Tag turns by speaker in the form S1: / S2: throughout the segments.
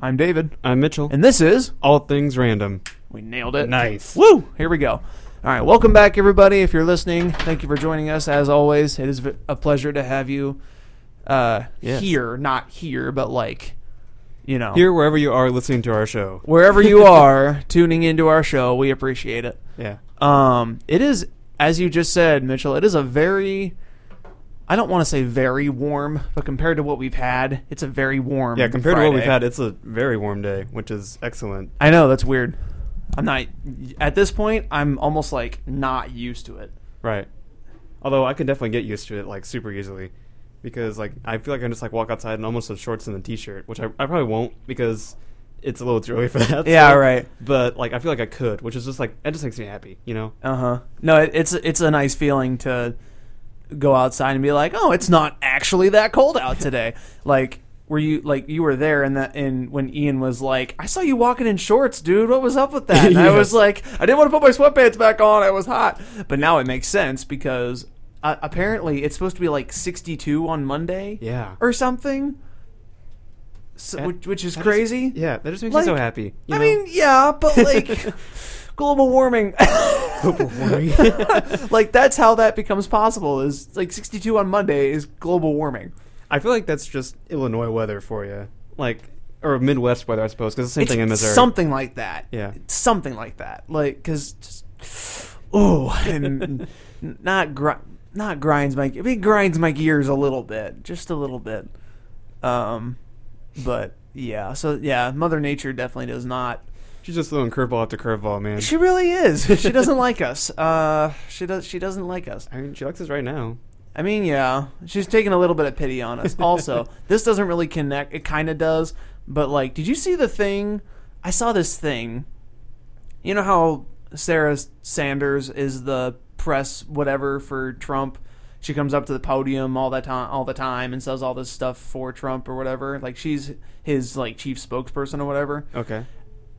S1: I'm David,
S2: I'm Mitchell.
S1: and this is
S2: All things random.
S1: we nailed it.
S2: Nice.
S1: Woo! Here we go. All right, welcome back, everybody. If you're listening, thank you for joining us. As always, it is a pleasure to have you uh,
S2: Yes.
S1: here, not here, but like, you know,
S2: Here, wherever you are listening to our show.
S1: wherever you are tuning into our show. We appreciate it.
S2: Yeah.
S1: Um, it is, as you just said, Mitchell. It is a very, I don't want to say very warm, but compared to what we've had, it's a very warm.
S2: Yeah, compared to what we've had, it's a very warm day, which is excellent.
S1: I know that's weird. I'm not at this point. I'm almost like not used to it.
S2: Right. Although I can definitely get used to it like super easily. Because like I feel like I can just like walk outside in almost a shorts and a t shirt, which I, I probably won't because it's a little too early for that.
S1: Yeah,
S2: so-
S1: right.
S2: But like I feel like I could, which is just like it just makes me happy, you know?
S1: Uh huh. No, it, it's it's a nice feeling to go outside and be like, oh, it's not actually that cold out today. like, were you like you were there and that and when Ian was like, I saw you walking in shorts, dude. What was up with that? And I was like, I didn't want to put my sweatpants back on. I was hot. But now it makes sense because uh, apparently it's supposed to be like 62 on Monday.
S2: Yeah.
S1: Or something. So,
S2: That-
S1: which, which is crazy.
S2: yeah, that just makes
S1: Like,
S2: me so happy. you
S1: I
S2: know?
S1: mean, yeah, but like global warming.
S2: global warming.
S1: like that's how that becomes possible. Is like 62 on Monday is global warming.
S2: I feel like that's just Illinois weather for you, like or Midwest weather, I suppose, because the same
S1: It's
S2: thing in Missouri.
S1: something like that.
S2: Yeah.
S1: It's something like that. Like because just oh, and not gr- not grinds my it grinds my gears a little bit, just a little bit. Um, but yeah, so yeah, Mother Nature definitely does not.
S2: She's just throwing curveball after curveball, man.
S1: She really is. She doesn't like us. Uh, she does. She doesn't like us.
S2: I mean, she likes us right now.
S1: I mean, yeah, she's taking a little bit of pity on us. Also, this doesn't really connect. It kind of does, but like, did you see the thing? I saw this thing. You know how Sarah Sanders is the press whatever for Trump. She comes up to the podium all that time, all the time, and says all this stuff for Trump or whatever. Like she's his like chief spokesperson or whatever
S2: Okay.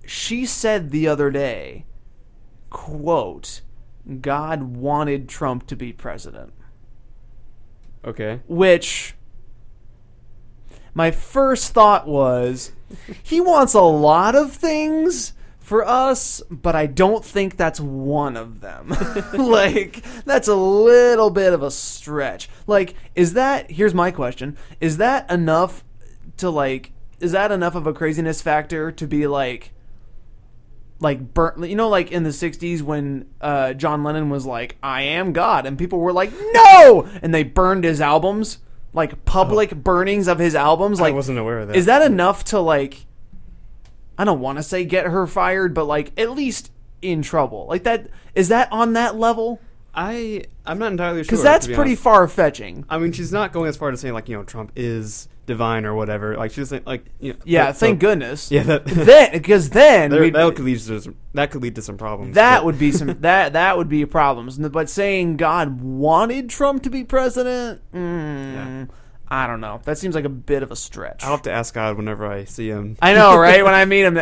S1: She said the other day, quote, God wanted Trump to be president.
S2: Okay.
S1: Which my first thought was he wants a lot of things for us, but I don't think that's one of them. like that's a little bit of a stretch. Like is that here's my question. Is that enough to like is that enough of a craziness factor to be like like burnt you know like in the 60s when uh, john lennon was like i am god and people were like no! And they burned his albums like public burnings of his albums like
S2: I wasn't aware of that.
S1: is that enough to like i don't want to say get her fired but like at least in trouble. Like that is that on that level
S2: I I'm not entirely sure.
S1: because that's pretty far fetching
S2: I mean, she's not going as far to saying like you know Trump is divine or whatever. Like she's saying like you know,
S1: yeah
S2: but- so-
S1: thank goodness
S2: Yeah, that
S1: then because then
S2: there, that could lead to some, that could lead to some problems.
S1: That
S2: but-
S1: would be some that that would be problems. But saying God wanted Trump to be president, mm,
S2: Yeah.
S1: I don't know. That seems like a bit of a stretch.
S2: I'll have to ask God whenever I see him.
S1: I know, right? when I meet him,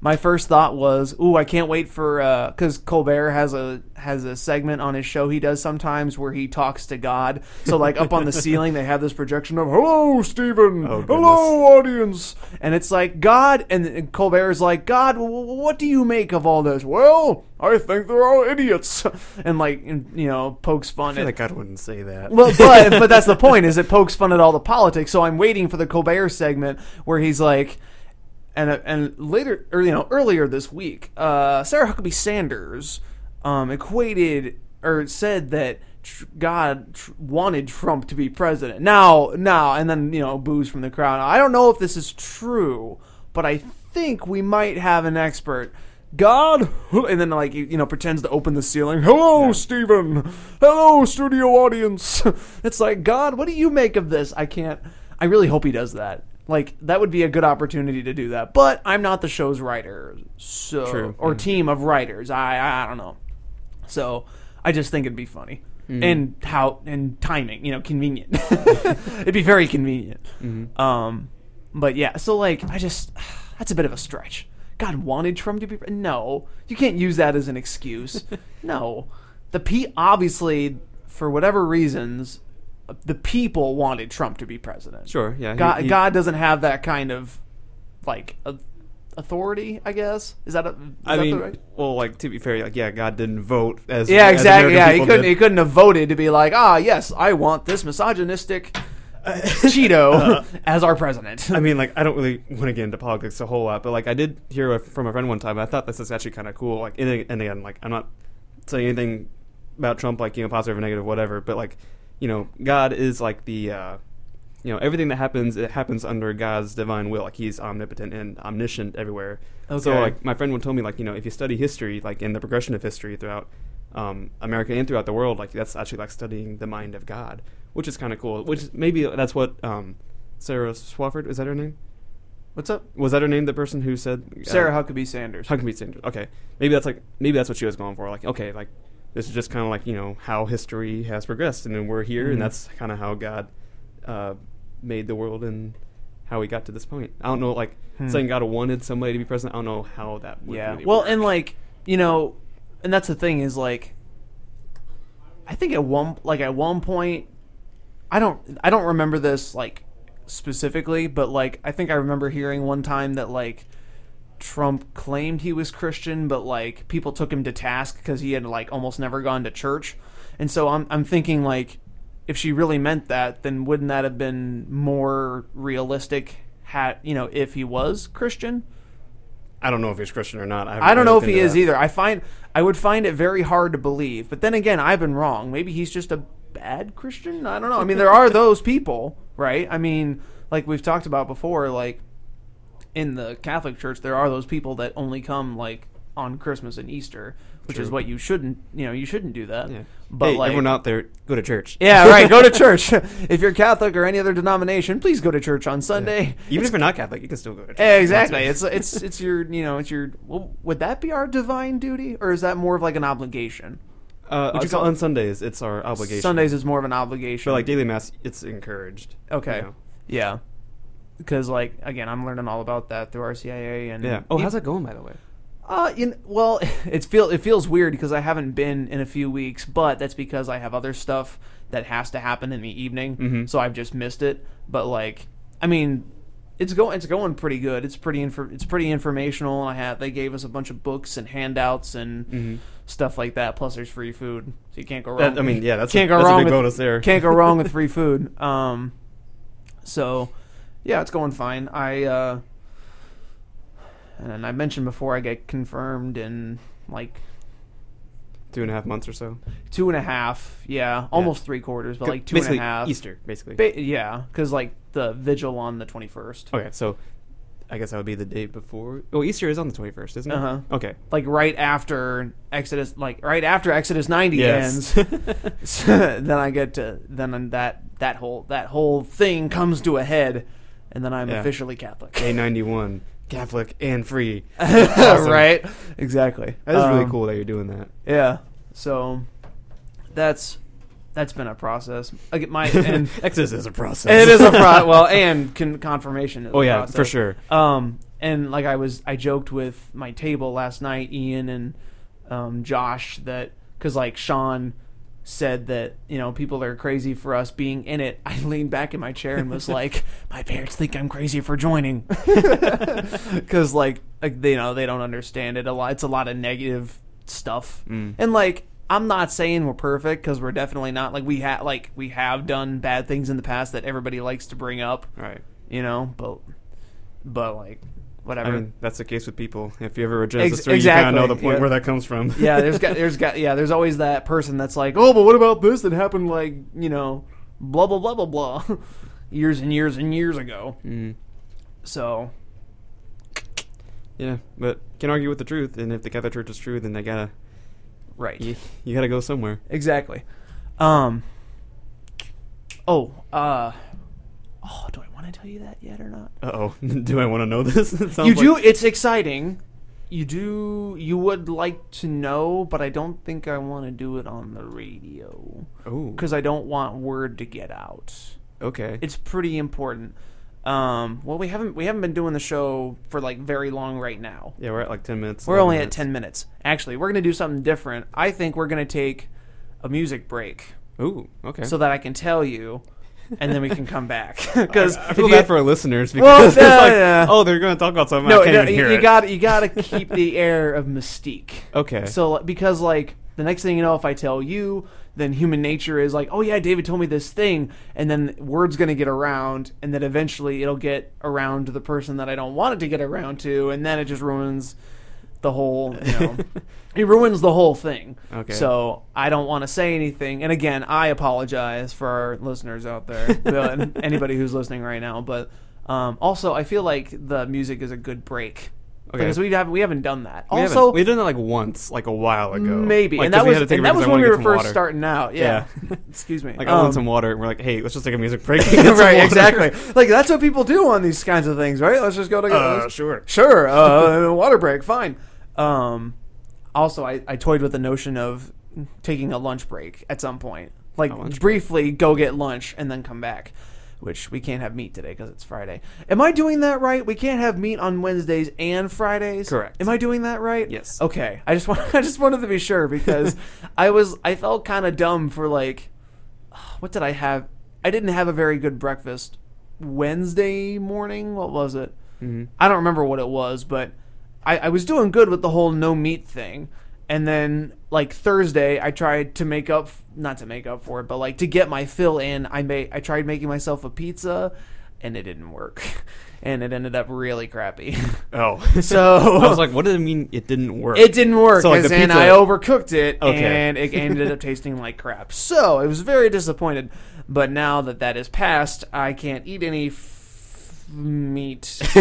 S1: my first thought was, "Ooh, I can't wait for because Colbert has a has a segment on his show he does sometimes where he talks to God. So like up on the ceiling, they have this projection of "Hello, Stephen.
S2: Oh.
S1: Hello, audience," and it's like God, and, and Colbert is like, "God, what do you make of all this?" Well, I think they're all idiots, and like and, you know pokes fun
S2: I feel
S1: at
S2: like God wouldn't say that.
S1: well, but but that's the point. Is it pokes fun at all the politics? So I'm waiting for the Colbert segment where he's like, and and later or you know earlier this week, uh, Sarah Huckabee Sanders um, equated or said that tr- God tr- wanted Trump to be president. Now, now, and then you know boos from the crowd. I don't know if this is true, but I think we might have an expert. God, and then like you know pretends to open the ceiling. Hello, Stephen. Hello, studio audience. It's like God. What do you make of this? I can't. I really hope he does that. Like that would be a good opportunity to do that. But I'm not the show's writer, so
S2: True,
S1: or
S2: yeah.
S1: team of writers. I I don't know. So I just think it'd be funny.
S2: Mm-hmm.
S1: And how and timing, you know, convenient. It'd be very convenient.
S2: Mm-hmm.
S1: Um, but yeah, so like I just that's a bit of a stretch. God wanted Trump to be no. You can't use that as an excuse. no, the P obviously for whatever reasons, the people wanted Trump to be president.
S2: Sure, yeah.
S1: God,
S2: he-
S1: God doesn't have that kind of like a, authority. I guess is that a, is
S2: I
S1: that the
S2: mean,
S1: right-
S2: well, like to be fair, like yeah, God didn't vote as
S1: yeah,
S2: as
S1: exactly. Yeah, he couldn't
S2: did.
S1: he couldn't have voted to be like, ah, yes, I want this misogynistic Cheeto as our president.
S2: I mean, like, I don't really want to get into politics a whole lot, but like, I did hear from a friend one time. I thought this is actually kind of cool. Like, and, and again, like, I'm not saying anything about Trump, like, you know, positive or negative, whatever. But like, you know, God is like the, uh, you know, everything that happens, it happens under God's divine will. Like, He's omnipotent and omniscient everywhere. So, like, my friend would tell me, like, you know, if you study history, like, in the progression of history throughout um, America and throughout the world, like, that's actually like studying the mind of God, which is kind of cool. Which maybe that's what um, Sarah Swafford is that her name?
S1: What's up,
S2: Was that her name? The person who said
S1: Sarah
S2: uh,
S1: Huckabee Sanders?
S2: Huckabee Sanders. Okay, maybe that's like maybe that's what she was going for. Like, okay, like this is just kind of like you know how history has progressed, and then we're here,
S1: Mhm.
S2: and that's kind of how God uh, made the world and how we got to this point. I don't know, like
S1: Hmm.
S2: saying God wanted somebody to be president. I don't know how that would
S1: yeah.
S2: really
S1: Well,
S2: work.
S1: and like you know, and that's the thing is like, I think at one like at one point, I don't I don't remember this like specifically, but like I think I remember hearing one time that like Trump claimed he was Christian, but like people took him to task because he had like almost never gone to church, and so I'm I'm thinking like if she really meant that, then wouldn't that have been more realistic? Had you know if he was Christian?
S2: I don't know if he's Christian or not. I,
S1: I don't know if he is
S2: that.
S1: either. I find I would find it very hard to believe. But then again, I've been wrong. Maybe he's just a bad Christian. I don't know. I mean, there are those people, right? I mean, like we've talked about before, like in the Catholic Church, there are those people that only come like on Christmas and Easter, which is what you shouldn't. You know, you shouldn't do that.
S2: Yeah.
S1: But
S2: hey,
S1: like,
S2: everyone out there, go to church.
S1: yeah, right. Go to church. if you're Catholic or any other denomination, please go to church on Sunday.
S2: Even if you're not Catholic, you can still go to church.
S1: Yeah, exactly. It's it's it's your you know it's your. Well, would that be our divine duty, or is that more of like an obligation?
S2: uh,
S1: Would you call-
S2: on Sundays, it's our obligation.
S1: Sundays is more of an obligation.
S2: for like daily mass, it's encouraged.
S1: okay,
S2: you know.
S1: yeah, because like again, I'm learning all about that through RCIA and
S2: Yeah. Oh, how's that going, by the way?
S1: Uh, you know, well, it's feel it feels weird because I haven't been in a few weeks, but that's because I have other stuff that has to happen in the evening,
S2: Mhm.
S1: so I've just missed it. But like, I mean, it's going it's going pretty good. It's pretty infor- it's pretty informational. I had they gave us a bunch of books and handouts and
S2: Mhm.
S1: stuff like that. Plus, there's free food, so you can't go wrong.
S2: That, I mean, yeah, that's
S1: can't
S2: a,
S1: go
S2: that's
S1: wrong with
S2: bonus there.
S1: can't go wrong with free food. Um, so yeah, it's going fine. I uh, and I mentioned before I get confirmed in like
S2: Two and a half months or so.
S1: two and a half. Yeah, almost three quarters, but like two and a half.
S2: Easter, basically.
S1: Ba- yeah, because like the vigil on the twenty first.
S2: okay, so I guess that would be the day before. Oh, Easter is on the twenty first, isn't it?
S1: Uh-huh.
S2: Okay.
S1: Like right after Exodus, like right after Exodus ninety
S2: Yes.
S1: ends. then I get to then that that whole that whole thing comes to a head, and then I'm
S2: Yeah.
S1: officially Catholic.
S2: Day ninety one, Catholic and free. awesome.
S1: right? Exactly.
S2: That is really
S1: Um,
S2: cool that you're doing that.
S1: Yeah. So that's that's been a process. I get my and
S2: Exodus is a process.
S1: it is a process. well and con- confirmation. Is
S2: Oh yeah,
S1: process.
S2: for sure.
S1: Um, and like I was, I joked with my table last night, Ian and um, Josh, that because like Sean said that you know people are crazy for us being in it. I leaned back in my chair and was like, my parents think I'm crazy for joining, because like like they you know they don't understand it a lot. It's a lot of negative stuff,
S2: Mm.
S1: and like. I'm not saying we're perfect because we're definitely not. Like we have, like we have done bad things in the past that everybody likes to bring up
S2: right?
S1: you know, but but like whatever.
S2: I mean, that's the case with people. If you ever
S1: Ex-
S2: Genesis three, you kind of know the point
S1: yeah.
S2: where that comes from.
S1: yeah, there's got there's got yeah, there's always that person that's like, "Oh, but what about this that happened like, you know, blah blah blah blah blah." years and years and years ago.
S2: Mm.
S1: So,
S2: Yeah, but can't argue with the truth. And if the Catholic Church is true, then they gotta
S1: right.
S2: you, you gotta go somewhere.
S1: Exactly. Um Oh, uh Oh, do I want to tell you that yet or not?
S2: Uh oh. do I want to know this? It sounds
S1: You do
S2: like-
S1: it's exciting. You do you would like to know, but I don't think I want to do it on the radio.
S2: Oh.
S1: because I don't want word to get out.
S2: Okay.
S1: It's pretty important. Um, well, we haven't we haven't been doing the show for like very long right now.
S2: yeah, we're at like ten minutes.
S1: We're
S2: 11
S1: only at ten minutes. Actually, we're gonna do something different. I think we're gonna take a music break
S2: Ooh. Okay.
S1: so that I can tell you and then we can come back because
S2: I feel bad for our listeners because
S1: Well,
S2: like,
S1: yeah.
S2: oh, they're going to talk about something
S1: no,
S2: I can't
S1: no,
S2: even hear
S1: you got you got to keep the air of mystique.
S2: okay.
S1: So because like the next thing you know, if I tell you, then human nature is like, oh yeah, David told me this thing, and then word's gonna get around, and then eventually it'll get around to the person that I don't want it to get around to, and then it just ruins the whole. You know, it ruins the whole thing.
S2: Okay.
S1: So I don't want to say anything, and again, I apologize for our listeners out there, and anybody who's listening right now, but. Um, also, I feel like the music is a good break
S2: Okay.
S1: because we haven't we haven't done that.
S2: we
S1: also,
S2: haven't- we done it like once, like a while ago.
S1: Maybe,
S2: Like,
S1: and
S2: 'cause
S1: that
S2: we
S1: was
S2: had to take
S1: and that was
S2: I
S1: when
S2: wanted
S1: we
S2: to
S1: were
S2: get some
S1: first
S2: water.
S1: starting out. Yeah, excuse me.
S2: Like I wanted
S1: Um,
S2: some water, and we're like, hey, let's just take a music break. and get some
S1: right,
S2: water.
S1: exactly. Like that's what people do on these kinds of things, right? Let's just go to
S2: Uh, sure.
S1: sure, uh, water break, fine. Um, also, I, I toyed with the notion of taking a lunch break at some point, like briefly go get lunch and then come back. Which we can't have meat today because it's Friday. Am I doing that right? We can't have meat on Wednesdays and Fridays.
S2: Correct.
S1: Am I doing that right?
S2: Yes.
S1: Okay. I just want I just wanted to be sure because I was I felt kind of dumb for like what did I have? I didn't have a very good breakfast Wednesday morning. What was it?
S2: Mhm.
S1: I don't remember what it was, but I, I was doing good with the whole no meat thing. And then like Thursday, I tried to make up, not to make up for it, but like to get my fill in. I made, I tried making myself a pizza, and it didn't work, and it ended up really crappy.
S2: Oh,
S1: so
S2: I was like, what did it mean? It didn't work.
S1: it didn't work,
S2: So, like,
S1: as
S2: the
S1: in
S2: pizza-
S1: I overcooked it,
S2: Okay.
S1: and it ended up tasting like crap. So I was very disappointed. But now that that is past, I can't eat any meat.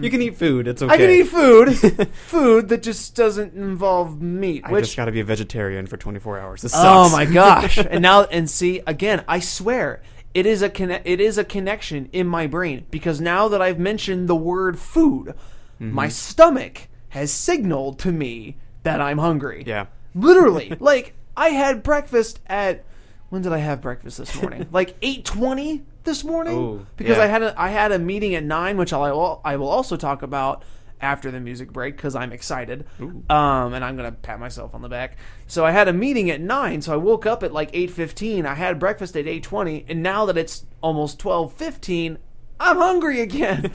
S2: you can eat food. It's okay.
S1: I can eat food, food that just doesn't involve meat.
S2: I
S1: which
S2: just got to be a vegetarian for 24 hours. This
S1: oh my gosh! and now and see again, I swear it is a conne- it is a connection in my brain because now that I've mentioned the word food,
S2: Mm-hmm.
S1: my stomach has signaled to me that I'm hungry.
S2: Yeah.
S1: literally. like I had breakfast at when did I have breakfast this morning? like eight twenty this morning
S2: Ooh,
S1: because
S2: yeah.
S1: I had a I had a meeting at nine, which I will I will also talk about after the music break because I'm excited. Um, and I'm gonna pat myself on the back. So I had a meeting at nine, so I woke up at like eight fifteen. I had breakfast at eight twenty, and now that it's almost twelve fifteen. I'm hungry again.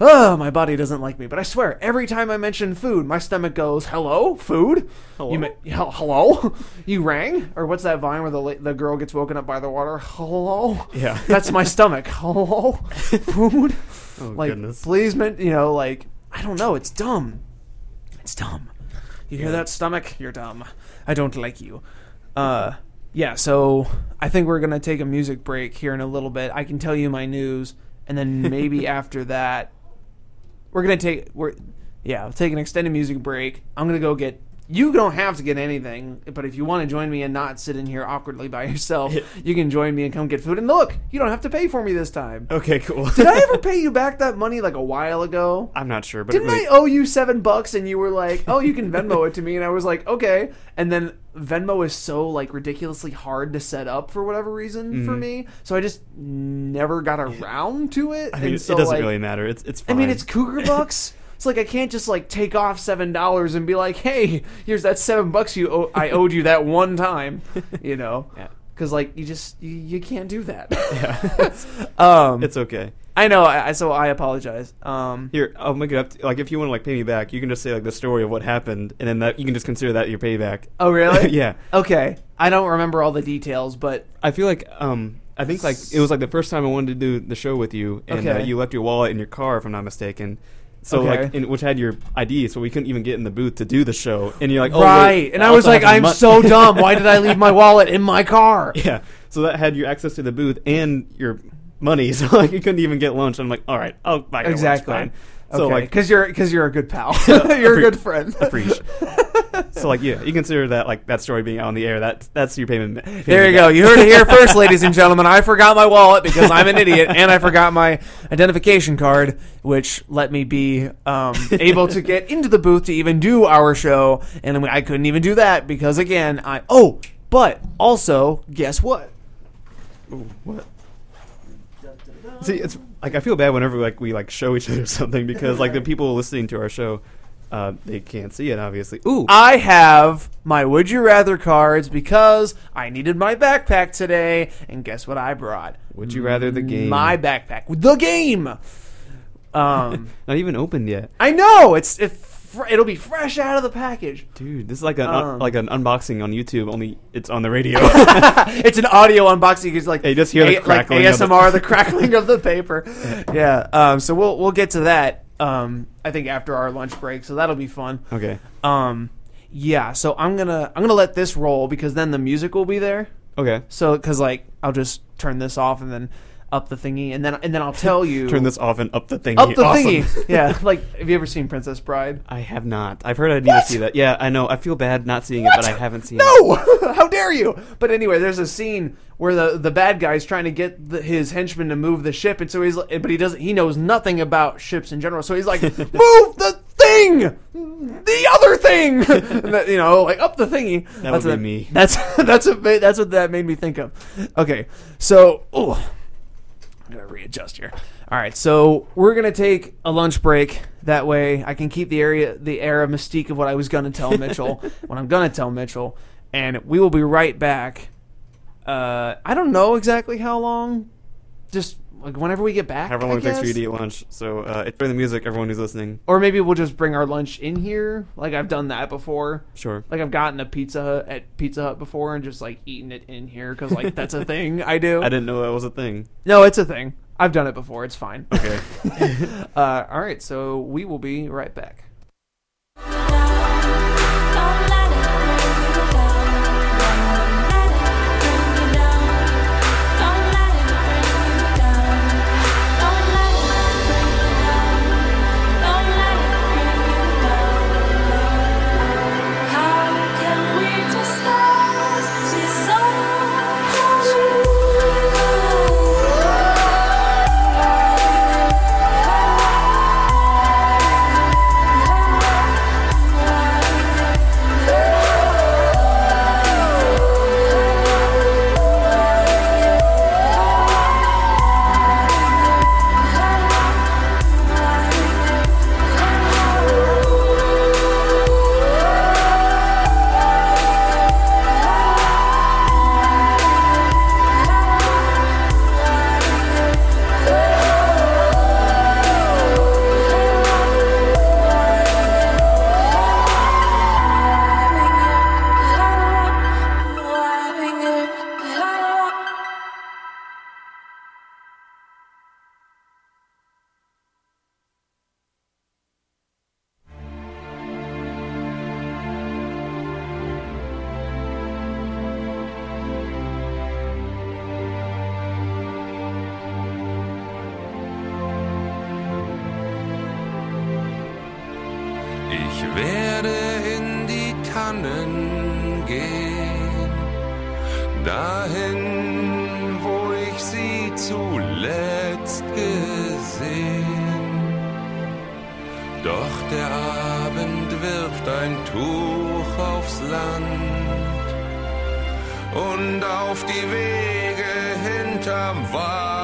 S1: oh, my body doesn't like me. But I swear, every time I mention food, my stomach goes, "Hello, food?
S2: Hello?
S1: You hello? You rang? Or what's that vine where the la- the girl gets woken up by the water? Hello?
S2: Yeah.
S1: That's my stomach. Hello, food?
S2: Oh
S1: like,
S2: goodness.
S1: please, men- you know, like I don't know. It's dumb. It's dumb. You hear that stomach? You're dumb. I don't like you. Uh, yeah. So I think we're gonna take a music break here in a little bit. I can tell you my news, and then maybe after that, we're gonna take we're yeah we'll take an extended music break. I'm gonna go get. You don't have to get anything, but if you want to join me and not sit in here awkwardly by yourself, you can join me and come get food. And look, you don't have to pay for me this time.
S2: Okay, cool.
S1: Did I ever pay you back that money like a while ago?
S2: I'm not sure, but
S1: Didn't
S2: really,
S1: I owe you seven bucks and you were like, "Oh, you can Venmo it to me," and I was like, "Okay." And then Venmo is so like ridiculously hard to set up for whatever reason for me, so I just never got around to it.
S2: Mm-hmm. I mean,
S1: so,
S2: it doesn't
S1: like,
S2: really matter. It's it's.
S1: I mean, it's Cougar bucks. It's like I can't just like take off seven dollars and be like, "Hey, here's that seven bucks you owe- I owed you that one time," you know?
S2: Yeah.
S1: Because like you just you, you can't do that.
S2: Yeah.
S1: um,
S2: it's okay.
S1: I know. I, I- so I apologize. Um,
S2: Here, I'll make it up. To, like, if you want to like pay me back, you can just say like the story of what happened, and then that you can just consider that your payback.
S1: oh really?
S2: yeah.
S1: Okay. I don't remember all the details, but
S2: I feel like um I think like it was like the first time I wanted to do the show with you, and uh,
S1: Okay.
S2: you left your wallet in your car, if I'm not mistaken. So
S1: Okay.
S2: like, in, which had your ID, so we couldn't even get in the booth to do the show. And you're like, oh,
S1: right.
S2: wait,
S1: and I was
S2: also
S1: like,
S2: have a
S1: I'm
S2: mon-
S1: so dumb. Why did I leave my wallet in my car?
S2: yeah. So that had your access to the booth and your money, so like you couldn't even get lunch. I'm like, all right, I'll buy your lunch,
S1: Exactly.
S2: fine. So
S1: okay.
S2: like,
S1: because you're because you're a good pal. you're a good friend.
S2: appreciate. so like, yeah, you consider that like that story being out on the air. That that's your payment. payment
S1: There you go. You heard it here first, ladies and gentlemen. I forgot my wallet because I'm an idiot, and I forgot my identification card, which let me be um, able to get into the booth to even do our show, and I couldn't even do that because again, I oh, but also guess what?
S2: Ooh, what? See, it's like I feel bad whenever like we like show each other something because like the people listening to our show, Uh, they can't see it, obviously. Ooh,
S1: I have my Would You Rather cards because I needed my backpack today, and guess what I brought?
S2: would you rather the game?
S1: My backpack. The game! Um,
S2: not even opened yet,
S1: I know! It's it, fr- It'll be fresh out of the package.
S2: dude. This is like an
S1: Um.
S2: like an unboxing on YouTube. Only it's on the radio.
S1: it's an audio unboxing. It's like
S2: Yeah, you just hear the
S1: A- like
S2: crackling of the-
S1: ASMR, the crackling of the paper. Yeah. Um, so we'll we'll get to that. Um, I think after our lunch break, so that'll be fun.
S2: okay,
S1: Um, yeah. So I'm gonna I'm gonna let this roll because then the music will be there.
S2: okay.
S1: So because like I'll just turn this off and then up the thingy and then and then I'll tell you
S2: Turn this off and up the thingy.
S1: up the
S2: Awesome.
S1: thingy. Yeah. Like have you ever seen Princess Bride?
S2: I have not. I've heard I need to see that. Yeah, I know. I feel bad not seeing it, but I haven't seen it.
S1: No! How dare you? But anyway, there's a scene where the the bad guy's trying to get the, his henchman to move the ship, and so he's but he doesn't. He knows nothing about ships in general, so he's like, "Move the thing, the other thing." That, you know, like up the thingy.
S2: That
S1: that's
S2: would
S1: what,
S2: be me.
S1: That's that's what that's what that made me think of. Okay, so oh, I'm gonna readjust here. All right, so we're gonna take a lunch break. That way, I can keep the area, the air of mystique of what I was gonna tell Mitchell, what I'm gonna tell Mitchell, and we will be right back. Uh, I don't know exactly how long. Just like whenever we get back,
S2: However long it takes for you to eat lunch. So uh, enjoy the music, everyone who's listening.
S1: or maybe we'll just bring our lunch in here. Like I've done that before.
S2: Sure.
S1: Like I've gotten a pizza Hut at Pizza Hut before and just like eaten it in here because like that's a thing I do.
S2: I didn't know that was a thing.
S1: No, it's a thing. I've done it before. It's fine.
S2: Okay.
S1: uh, all right, so we will be right back.
S3: Ich werde in die Tannen gehen, dahin, wo ich sie zuletzt gesehen. Doch der Abend wirft ein Tuch aufs Land und auf die Wege hinterm Waldesrand.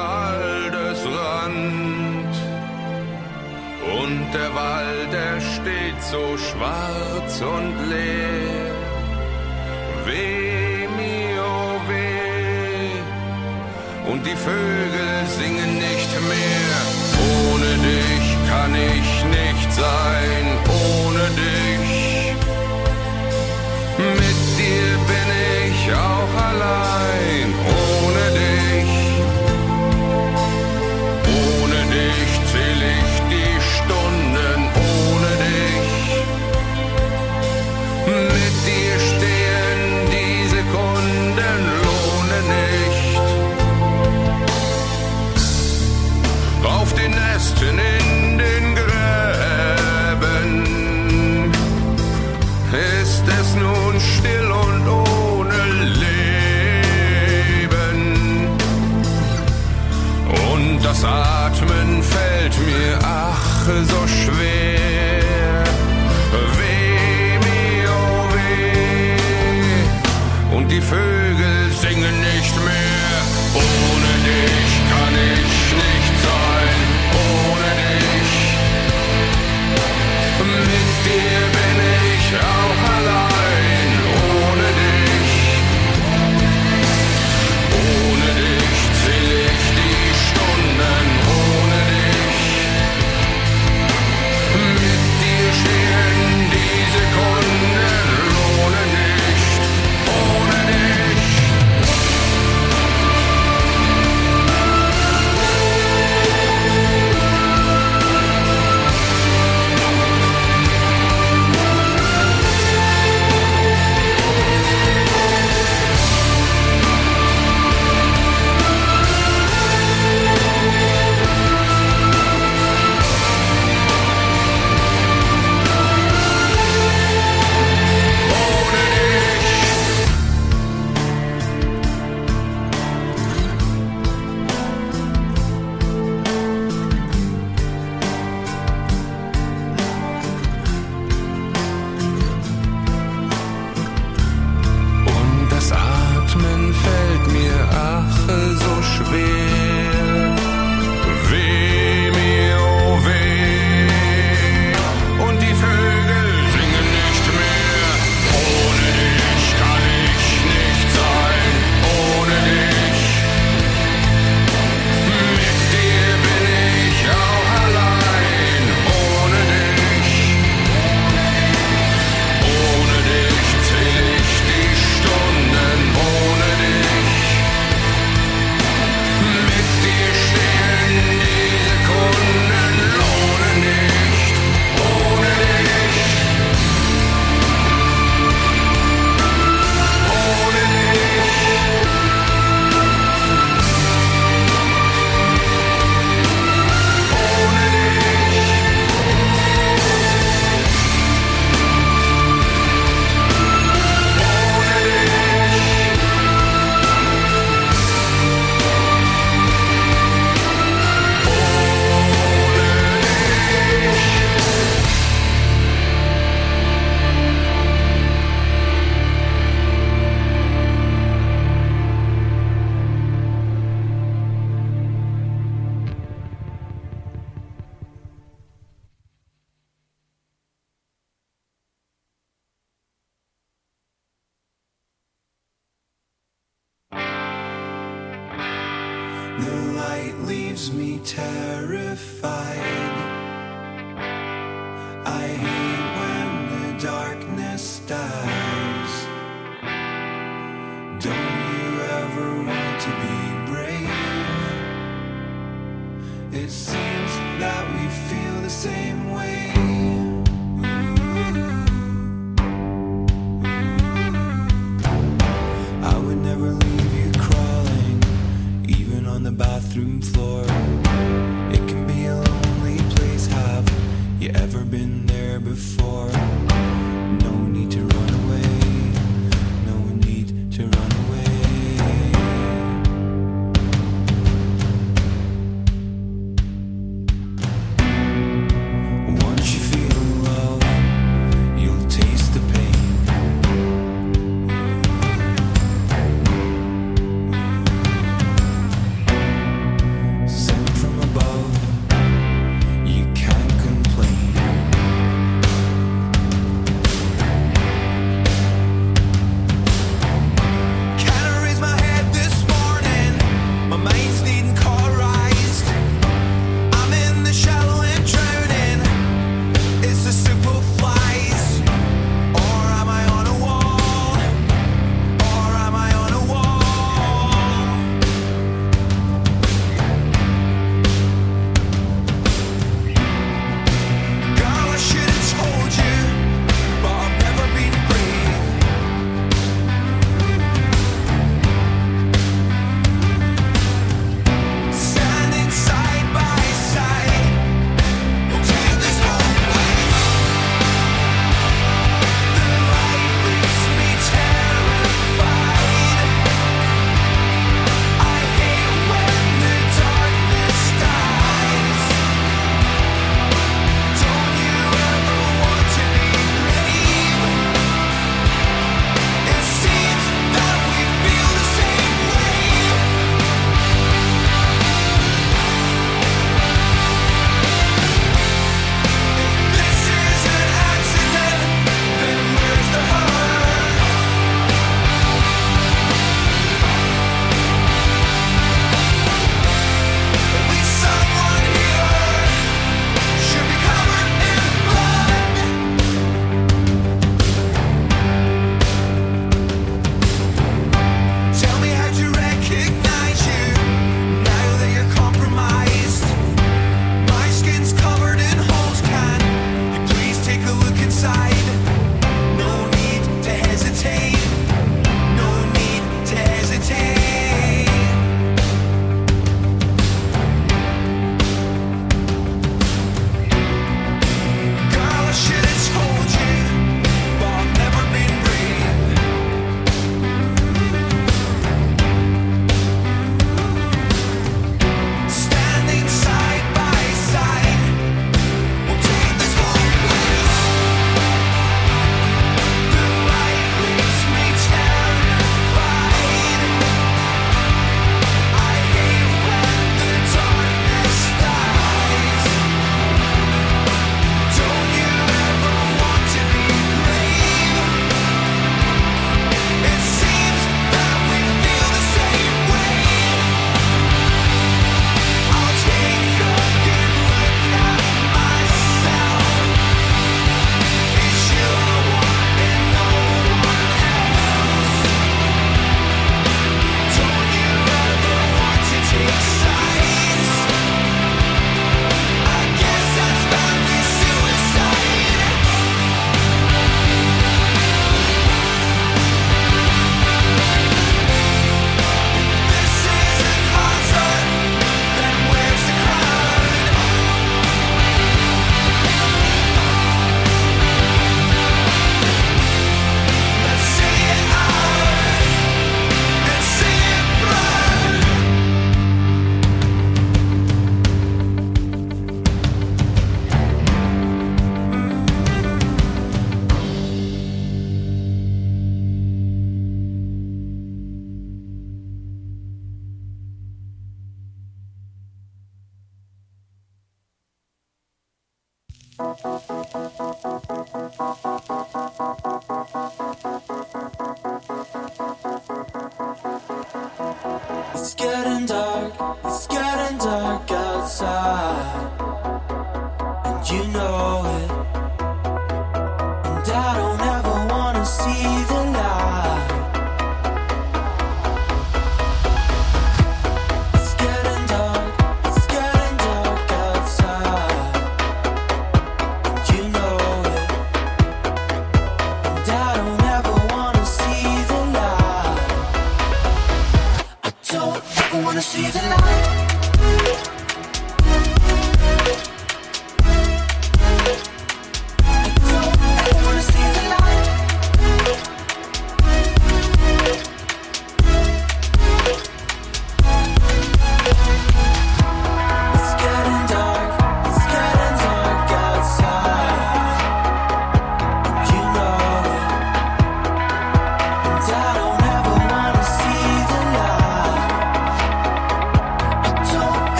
S3: Der Wald, er steht so schwarz und leer. Weh mir, oh weh. Und die Vögel singen nicht mehr. Ohne dich kann ich nicht sein. Ohne dich. Mit dir bin ich auch allein. Mir ach so schwer. Weh mir, oh weh. Und die Vögel singen nicht mehr. Ohne dich kann ich nicht sein. Ohne dich. Mit dir
S4: terrified.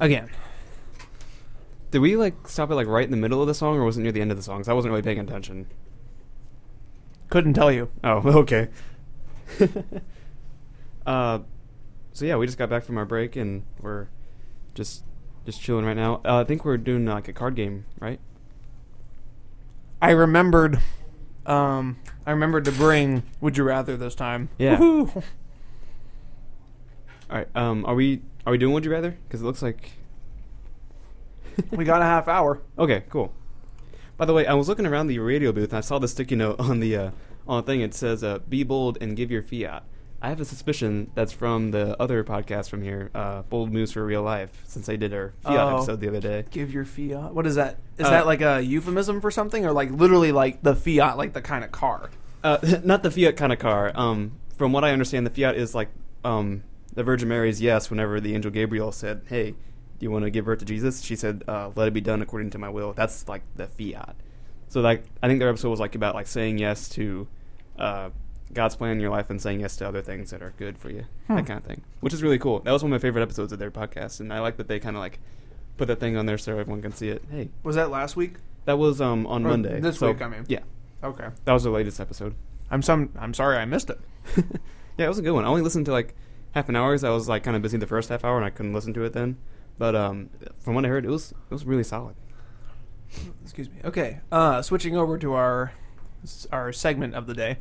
S1: Again.
S2: Did we like stop it like right in the middle of the song, or was it near the end of the song? 'Cause I wasn't really paying attention.
S1: Couldn't tell you.
S2: Oh, okay. uh, so yeah, we just got back from our break and we're just just chilling right now. Uh, I think we're doing like a card game, right?
S1: I remembered. Um, I remembered to bring Would You Rather this time.
S2: Yeah.
S1: Woohoo.
S2: All right. Um, are we are we doing Would You Rather? Because it looks like
S1: we got a half hour.
S2: okay, cool. By the way, I was looking around the radio booth and I saw the sticky note on the uh, on the thing. It says, uh, "Be bold and give your fiat." I have a suspicion that's from the other podcast from here, uh, Bold Moves for Real Life, since they did our fiat
S1: Oh.
S2: episode the other day.
S1: Give your fiat. What is that? Is
S2: Uh,
S1: that like a euphemism for something, or like literally like the fiat, like the kind of car?
S2: Uh, not the Fiat kind of car. Um, from what I understand, the Fiat is like um, the Virgin Mary's yes. Whenever the angel Gabriel said, "Hey, do you want to give birth to Jesus?" She said, uh, "Let it be done according to my will." That's like the Fiat. So like, I think their episode was like about like saying yes to uh, God's plan in your life and saying yes to other things that are good for you,
S1: Hmm.
S2: that kind of thing. Which is really cool. That was one of my favorite episodes of their podcast, and I like that they kind of like put that thing on there so everyone can see it. Hey,
S1: Was that last week?
S2: that was um on
S1: Or
S2: Monday.
S1: this
S2: So,
S1: week, I mean.
S2: yeah,
S1: Okay.
S2: that was the latest episode.
S1: I'm some. I'm sorry I missed it.
S2: yeah, it was a good one. I only listened to like half an hour. 'cause I was like kind of busy the first half hour, and I couldn't listen to it then. But um, from what I heard, it was it was really solid.
S1: Excuse me. Okay. Uh, switching over to our our segment of the day.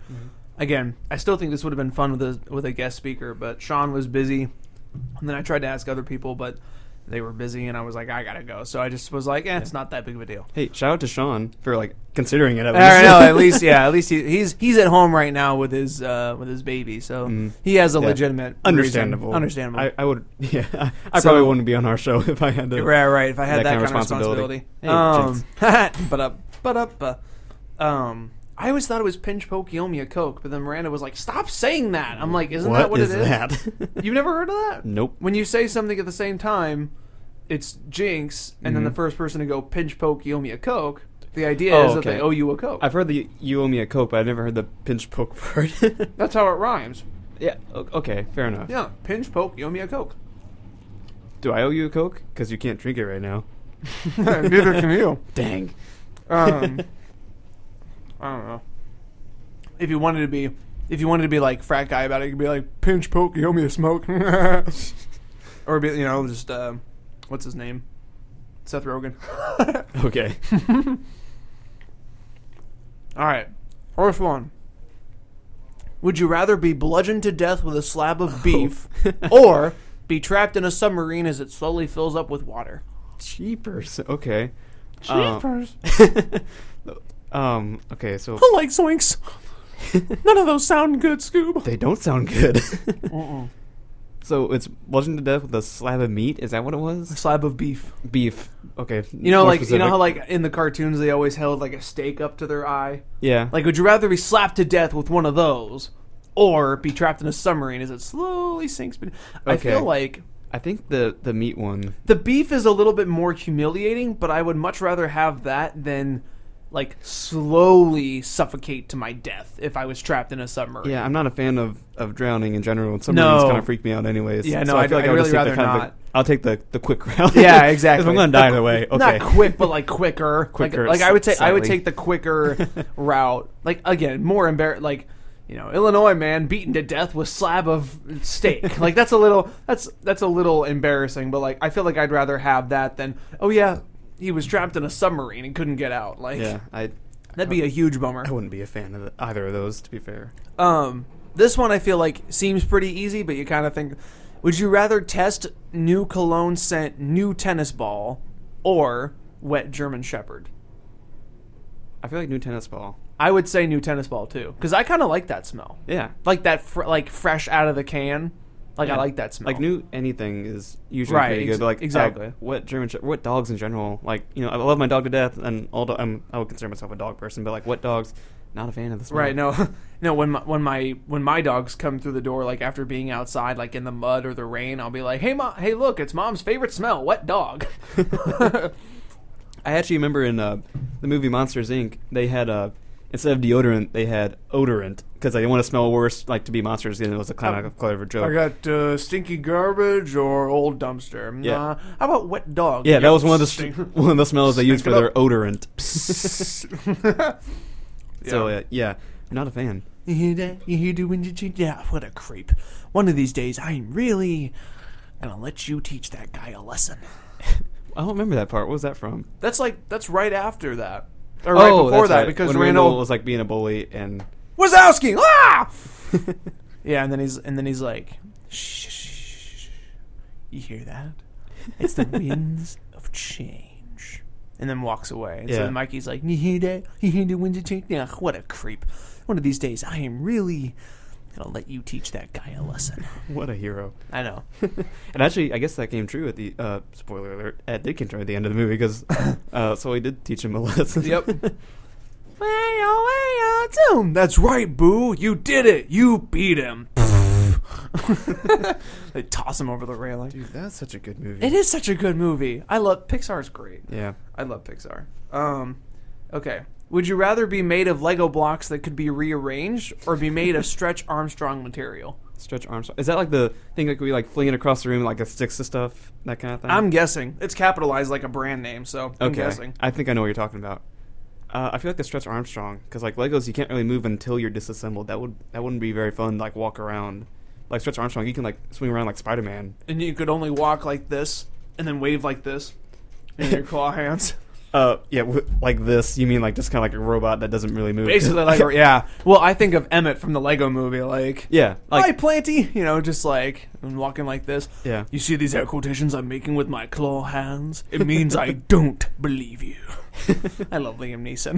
S1: Again, I still think this would have been fun with a with a guest speaker, but Sean was busy, and then I tried to ask other people, but they were busy, and I was like, I gotta go. So I just was like, eh, it's not that big of a deal.
S2: Hey, shout out to Sean for like considering it. At least.
S1: right, no, at least yeah, at least he, he's he's at home right now with his uh, with his baby, so
S2: Mm.
S1: he has a
S2: Yeah.
S1: legitimate reason.
S2: Understandable.
S1: Understandable.
S2: I, I would. Yeah, I
S1: So-
S2: probably wouldn't be on our show if I had to.
S1: right, right. If I had
S2: that
S1: that,
S2: kind of
S1: responsibility,
S2: responsibility.
S1: um, but up, but up, uh, um. I always thought it was pinch poke Yomia Coke, but then Miranda was like, "Stop saying that." I'm like, "Isn't that what
S2: is
S1: it is?"
S2: that?
S1: You've never heard of that?
S2: nope.
S1: When you say something at the same time, it's Jinx, and then the
S2: Mhm.
S1: first person to go pinch poke Yomia Coke. The idea
S2: Oh,
S1: is that they owe you a Coke.
S2: I've heard the you owe me a coke, but I've never heard the pinch poke part.
S1: That's how it rhymes.
S2: yeah. Okay. Fair enough.
S1: Yeah, pinch poke You owe me a Coke.
S2: Do I owe you a coke? Because you can't drink it right now.
S1: Neither can you.
S2: Dang.
S1: Um, I don't know. If you wanted to be, if you wanted to be like frat guy about it, you could be like pinch poke, you owe me a smoke, or be you know just uh, what's his name, Seth Rogen.
S2: Okay.
S1: All right, first one. Would you rather be bludgeoned to death with a slab of beef, or be trapped in a submarine as it slowly fills up with water?
S2: Cheapers. Okay.
S1: Cheapers.
S2: Um. Okay. So
S1: I like swinks. None of those sound good, Scoob.
S2: they don't sound good. Uh. so it's bludgeoned to death with a slab of meat. Is that what it was?
S1: slab of beef.
S2: Beef. Okay.
S1: You know,
S2: more
S1: like you know
S2: specific.
S1: how like in the cartoons they always held like a stake up to their eye.
S2: Yeah.
S1: Like, would you rather be slapped to death with one of those, or be trapped in a submarine as it slowly sinks? beneath- I
S2: Okay.
S1: feel like
S2: I think the the meat one.
S1: the beef is a little bit more humiliating, but I would much rather have that than like slowly suffocate to my death if I was trapped in a submarine.
S2: Yeah, I'm not a fan of, of drowning in general. and Submarines
S1: No.
S2: kind of freak me out, anyways.
S1: Yeah, no,
S2: so I
S1: I'd-
S2: feel like
S1: I'd
S2: I would
S1: really
S2: the
S1: rather not.
S2: the- I'll take the the quick route.
S1: Yeah, exactly.
S2: if I'm going to die either way, okay.
S1: Not quick, but like quicker.
S2: Quicker,
S1: Like, like I would say, I would take the quicker route. Like again, more embarrassed. Like you know, Illinois man beaten to death with slab of steak. like that's a little. That's that's a little embarrassing. But like, I feel like I'd rather have that than oh yeah, he was trapped in a submarine and couldn't get out. Like
S2: yeah, I
S1: that'd be a huge bummer.
S2: I wouldn't be a fan of the, either of those. To be fair.
S1: Um, this one I feel like seems pretty easy, but you kind of think, would you rather test new cologne scent new tennis ball or wet German Shepherd?
S2: I feel like new tennis ball.
S1: I would say new tennis ball too, because I kind of like that smell,
S2: Yeah.
S1: like that, fr- like fresh out of the can. Like I like that smell.
S2: Like new anything is usually
S1: Right,
S2: pretty
S1: ex-
S2: good. But like
S1: exactly.
S2: uh, what German Shep- what dogs in general. Like you know, I love my dog to death, and all do- I'm, I would consider myself a dog person. But like what dogs, not a fan of this. smell.
S1: Right? No, no. When my, when my when my dogs come through the door, like after being outside, like in the mud or the rain, I'll be like, "Hey, mom! Hey, look! It's mom's favorite smell. Wet dog."
S2: I actually remember in uh, the movie Monsters Inc. They had uh, instead of deodorant, they had odorant because they didn't want to smell worse, like to be monsters. And it was a kind of clever joke.
S1: I got uh, stinky garbage or old dumpster.
S2: Yeah.
S1: Nah, how about wet dog?
S2: yeah, that was one of the one of the smells they used for their odorant. So
S1: Yeah.
S2: uh, yeah, not a fan.
S1: You hear that? You hear the wind change? Yeah, what a creep. One of these days, I'm really gonna let you teach that guy a lesson.
S2: I don't remember that part. What was that from?
S1: That's like that's right after that, or right before
S2: Oh, that's
S1: that,
S2: right.
S1: because
S2: when
S1: Randall
S2: was like being a bully and
S1: Wazowski. Ah! yeah, and then he's and then he's like, shh, shh, shh, shh. you hear that? It's the winds of change. And then walks away. And
S2: Yeah.
S1: so Mikey's like, you hear that? You hear the winds of change? Yeah, what a creep. One of these days, I am really gonna let you teach that guy a lesson.
S2: what a hero.
S1: I know.
S2: And actually, I guess that came true at the uh, spoiler alert. It did come true at the end of the movie because uh, so he did teach him a lesson.
S1: Yep. Way-o, zoom. That's right, Boo. You did it. You beat him. they toss him over the railing.
S2: Dude, that's such a good movie.
S1: It is such a good movie. I love Pixar's great.
S2: Yeah.
S1: I love Pixar. Um, okay. Would you rather be made of Lego blocks that could be rearranged, or be made of Stretch Armstrong material?
S2: Stretch Armstrong. Is that like the thing like we like flinging across the room like it sticks to stuff that kind of thing?
S1: I'm guessing it's capitalized like a brand name, so I'm
S2: okay.
S1: guessing.
S2: I think I know what you're talking about. Uh, I feel like the Stretch Armstrong because like Legos you can't really move until you're disassembled. That would that wouldn't be very fun. Like walk around. Like Stretch Armstrong, you can like swing around like Spider Man.
S1: And you could only walk like this, and then wave like this in your claw hands.
S2: Uh, yeah, w- like this. You mean like just kind of like a robot that doesn't really move?
S1: Basically, like yeah. Well, I think of Emmett from the Lego Movie, like
S2: yeah,
S1: Hi,
S2: like
S1: Planty. You know, just like and walking like this.
S2: yeah.
S1: You see these air quotations I'm making with my claw hands? It means I don't believe you. I love Liam Neeson.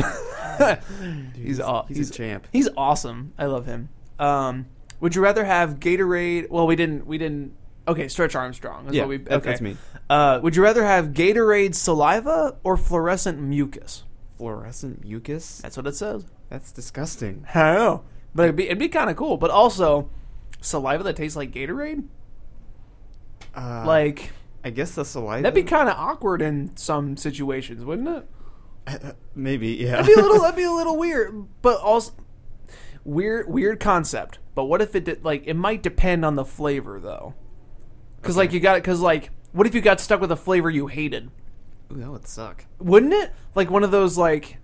S1: he's aw-
S2: he's a champ.
S1: He's awesome. I love him. Um, would you rather have Gatorade? Well, we didn't. We didn't. Okay, Stretch Armstrong. Is
S2: Yeah,
S1: what we, okay.
S2: that's me.
S1: Uh, would you rather have Gatorade saliva or fluorescent mucus?
S2: Fluorescent mucus.
S1: That's what it says.
S2: That's disgusting.
S1: I know, but it'd be, it'd be kind of cool. But also, saliva that tastes like Gatorade.
S2: Uh,
S1: Like
S2: I guess the saliva.
S1: that'd be kind of awkward in some situations, wouldn't it?
S2: maybe yeah.
S1: That'd be a little. that'd be a little weird, but also weird. Weird concept. But what if it did, like it might depend on the flavor though? Because like you got it. Because like, what if you got stuck with a flavor you hated?
S2: Ooh, that would suck.
S1: Wouldn't it? Like one of those like.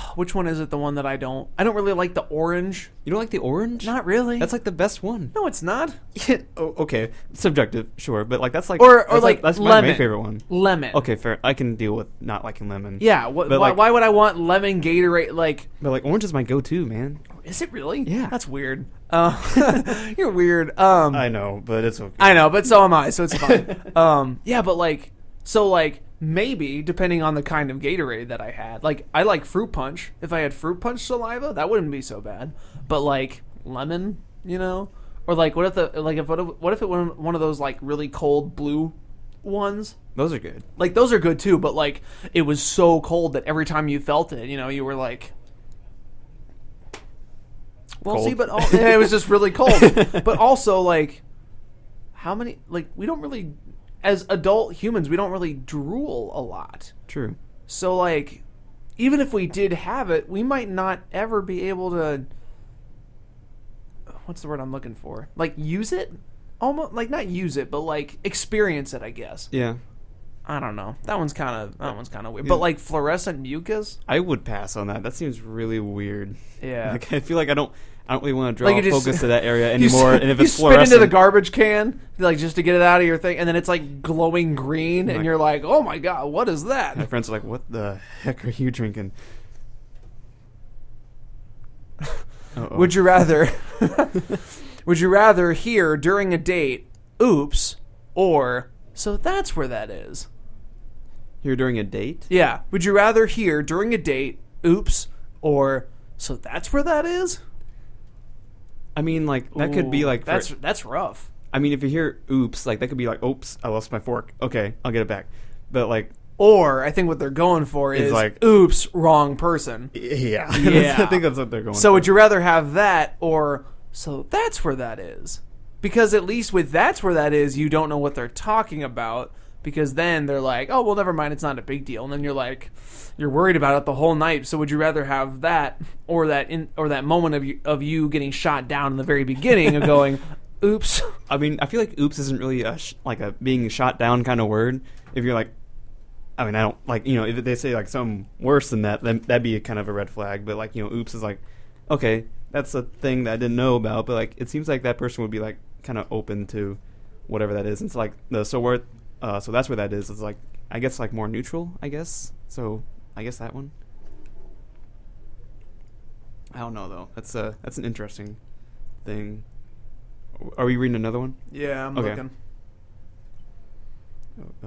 S1: Which one is it? The one that I don't. I don't really like the orange.
S2: You don't like the orange?
S1: Not really.
S2: That's like the best one.
S1: no, it's not.
S2: Oh, okay, subjective, sure, but like that's like
S1: Or or
S2: that's
S1: like,
S2: that's my,
S1: lemon.
S2: my favorite one.
S1: Lemon.
S2: Okay, fair. I can deal with not liking lemon.
S1: Yeah. What,
S2: But,
S1: why,
S2: like-
S1: why would I want lemon Gatorade? Like,
S2: but like orange is my go-to, man.
S1: is it really?
S2: Yeah.
S1: That's weird. Uh, you're weird. Um,
S2: I know, but it's okay.
S1: I know, but so am I, so it's fine. um, yeah, but like, so like maybe depending on the kind of Gatorade that I had, like I like fruit punch. If I had fruit punch saliva, that wouldn't be so bad. But like lemon, you know, or like what if the like if what if, what if it were one of those like really cold blue ones?
S2: Those are good.
S1: Like those are good too, but like it was so cold that every time you felt it, you know, you were like. Well,
S2: Cold.
S1: see, but it was just really cold. but also, like, how many? Like, we don't really, as adult humans, we don't really drool a lot.
S2: True.
S1: So, like, even if we did have it, we might not ever be able to. What's the word I'm looking for? Like, use it? Almost like not use it, but like experience it. I guess.
S2: Yeah,
S1: I don't know. That one's kind of that one's kind of weird. But like fluorescent mucus,
S2: I would pass on that. That seems really weird.
S1: yeah.
S2: Like I feel like I don't. I don't really want to draw
S1: Like just-
S2: focus to that area anymore. and if it's you
S1: spit into the garbage can, like just to get it out of your thing, and then it's like glowing green, and
S2: Like-
S1: you're like, "Oh my god, what is that?"
S2: my friends are like, "What the heck are you drinking?" Uh-oh.
S1: Would you rather? would you rather hear during a date, "Oops," or "So that's where that is"?
S2: You're during a date?
S1: Yeah. Would you rather hear during a date, "Oops," or "So that's where that is"?
S2: I mean, like that could be
S1: Ooh,
S2: like for-
S1: that's that's rough.
S2: I mean, if you hear "oops," like that could be like, "Oops, I lost my fork." Okay, I'll get it back. But like,
S1: Or I think what they're going for
S2: It's
S1: is
S2: like-
S1: "Oops, wrong person."
S2: yeah,
S1: Yeah.
S2: I think that's what they're going.
S1: So
S2: for.
S1: would you rather have that or so that's where that is? Because at least with that's where that is, you don't know what they're talking about because then they're like, "Oh, well never mind, it's not a big deal." And then you're like you're worried about it the whole night. So would you rather have that or that in or that moment of you, of you getting shot down in the very beginning of going, "Oops."
S2: I mean, I feel like "oops" isn't really a sh- like a being shot down kind of word. If you're like, I mean, I don't like you know if they say like something worse than that, then that'd be a kind of a red flag. But like you know, "oops" is like, okay, that's a thing that I didn't know about. But like, it seems like that person would be like kind of open to whatever that is. And It's like the so where, uh, so that's where that is. It's like I guess like more neutral. I guess so. I guess that one. I don't know though. That's a that's an interesting thing. Are we reading another one?
S1: Yeah, I'm
S2: Okay.
S1: looking.
S2: Uh,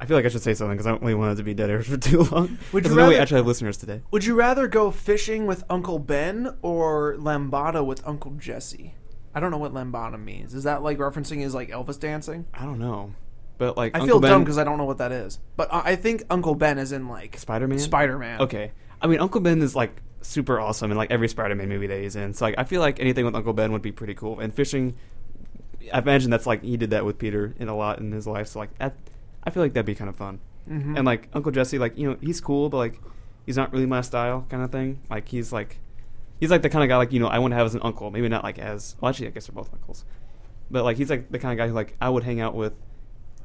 S2: I feel like I should say something because I don't really want it to be dead air for too long.
S1: Would you
S2: know we actually have listeners today?
S1: Would you rather go fishing with Uncle Ben or lambada with Uncle Jesse? I don't know what lambada means. Is that like referencing his like Elvis dancing?
S2: I don't know, but like
S1: I
S2: Uncle
S1: feel
S2: ben,
S1: dumb because I don't know what that is. But I I think Uncle Ben is in like
S2: Spider-Man.
S1: Spider Man.
S2: Okay, I mean Uncle Ben is like super awesome in like every Spider-Man movie that he's in. So like I feel like anything with Uncle Ben would be pretty cool. And fishing, I imagine that's like he did that with Peter in a lot in his life. So like that, I feel like that'd be kind of fun.
S1: Mm-hmm.
S2: And like Uncle Jesse, like you know, he's cool, but like he's not really my style kind of thing. Like he's like he's like the kind of guy like you know I want to have as an uncle. Maybe not like as well. Actually, I guess they're both uncles. But like he's like the kind of guy who like I would hang out with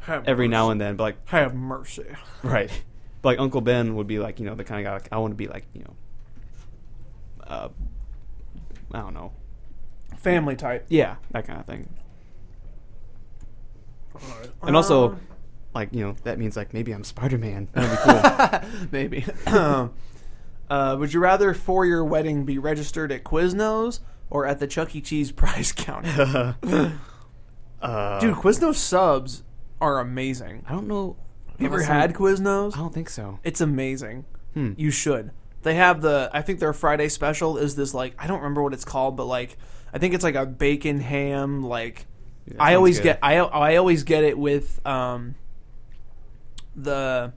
S2: every now and then. But like
S1: have mercy.
S2: right, but like Uncle Ben would be like you know the kind of guy like I want to be like you know. Uh, I don't know.
S1: Family type.
S2: Yeah, that kind of thing. And also,
S1: Uh,
S2: like you know that means like maybe I'm Spider Man. That'd be cool.
S1: Maybe. uh, would you rather for your wedding be registered at Quiznos or at the Chuck E. Cheese prize counter?
S2: uh,
S1: Dude, Quiznos subs are amazing.
S2: I don't know.
S1: You ever
S2: Listen,
S1: had Quiznos?
S2: I don't think so.
S1: It's amazing.
S2: Hmm.
S1: You should. They have the. I think their Friday special is this like I don't remember what it's called, but like I think it's like a bacon ham. Like
S2: Yeah,
S1: I always
S2: good.
S1: get. I I always get it with um the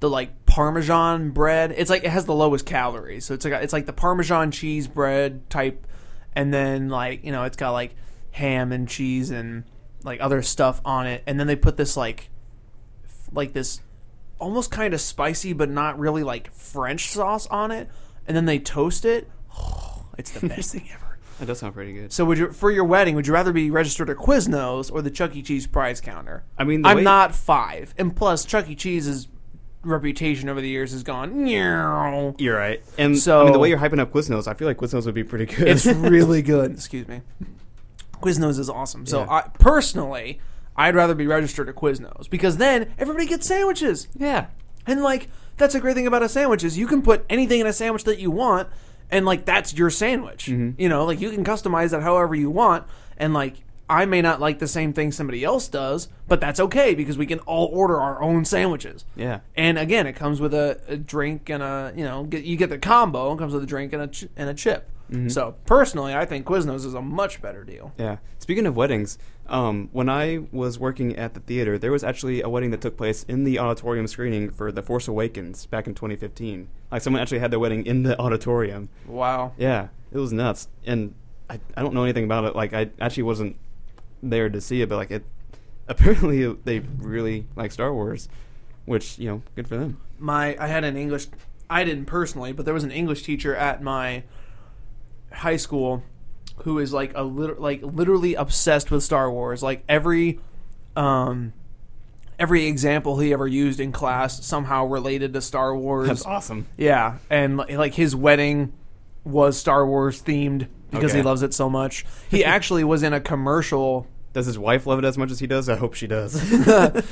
S1: the like Parmesan bread. It's like it has the lowest calories, so it's like it's like the Parmesan cheese bread type, and then like you know it's got like ham and cheese and like other stuff on it, and then they put this like like this almost kind of spicy but not really like French sauce on it, and then they toast it. it's the best thing ever.
S2: That does sound pretty good.
S1: So would you for your wedding, would you rather be registered at Quiznos or the Chuck E. Cheese prize counter?
S2: I mean, the
S1: I'm
S2: way-
S1: not five, and plus Chuck E. Cheese's reputation over the years has gone. "Meow."
S2: You're right. And
S1: So-
S2: I mean, the way you're hyping up Quiznos, I feel like Quiznos would be pretty good.
S1: It's really good. Excuse me. Quiznos is awesome. So
S2: Yeah.
S1: I personally, I'd rather be registered at Quiznos because then everybody gets sandwiches.
S2: yeah.
S1: And like that's a great thing about a sandwich is you can put anything in a sandwich that you want and like that's your sandwich. Mm-hmm. You know, like you can customize it however you want and like I may not like the same thing somebody else does, but that's okay because we can all order our own sandwiches.
S2: Yeah.
S1: And again, it comes with a, a drink and a you know get, you get the combo. It comes with a drink and a ch- and a chip. So personally, I think Quiznos is a much better deal.
S2: Yeah. Speaking of weddings, um, when I was working at the theater, there was actually a wedding that took place in the auditorium screening for The Force Awakens back in 2015. Like someone actually had their wedding in the auditorium.
S1: Wow.
S2: Yeah, it was nuts. And I, I don't know anything about it. Like I actually wasn't there to see it, but like it apparently they really like Star Wars, which you know, good for them.
S1: my I had an English I didn't personally, but there was an English teacher at my high school who is like a lit- like literally obsessed with Star Wars. Like every um every example he ever used in class somehow related to Star Wars.
S2: That's awesome.
S1: Yeah, and like his wedding was Star Wars themed because he loves it so much. He actually was in a commercial
S2: Does his wife love it as much as he does? I hope she does.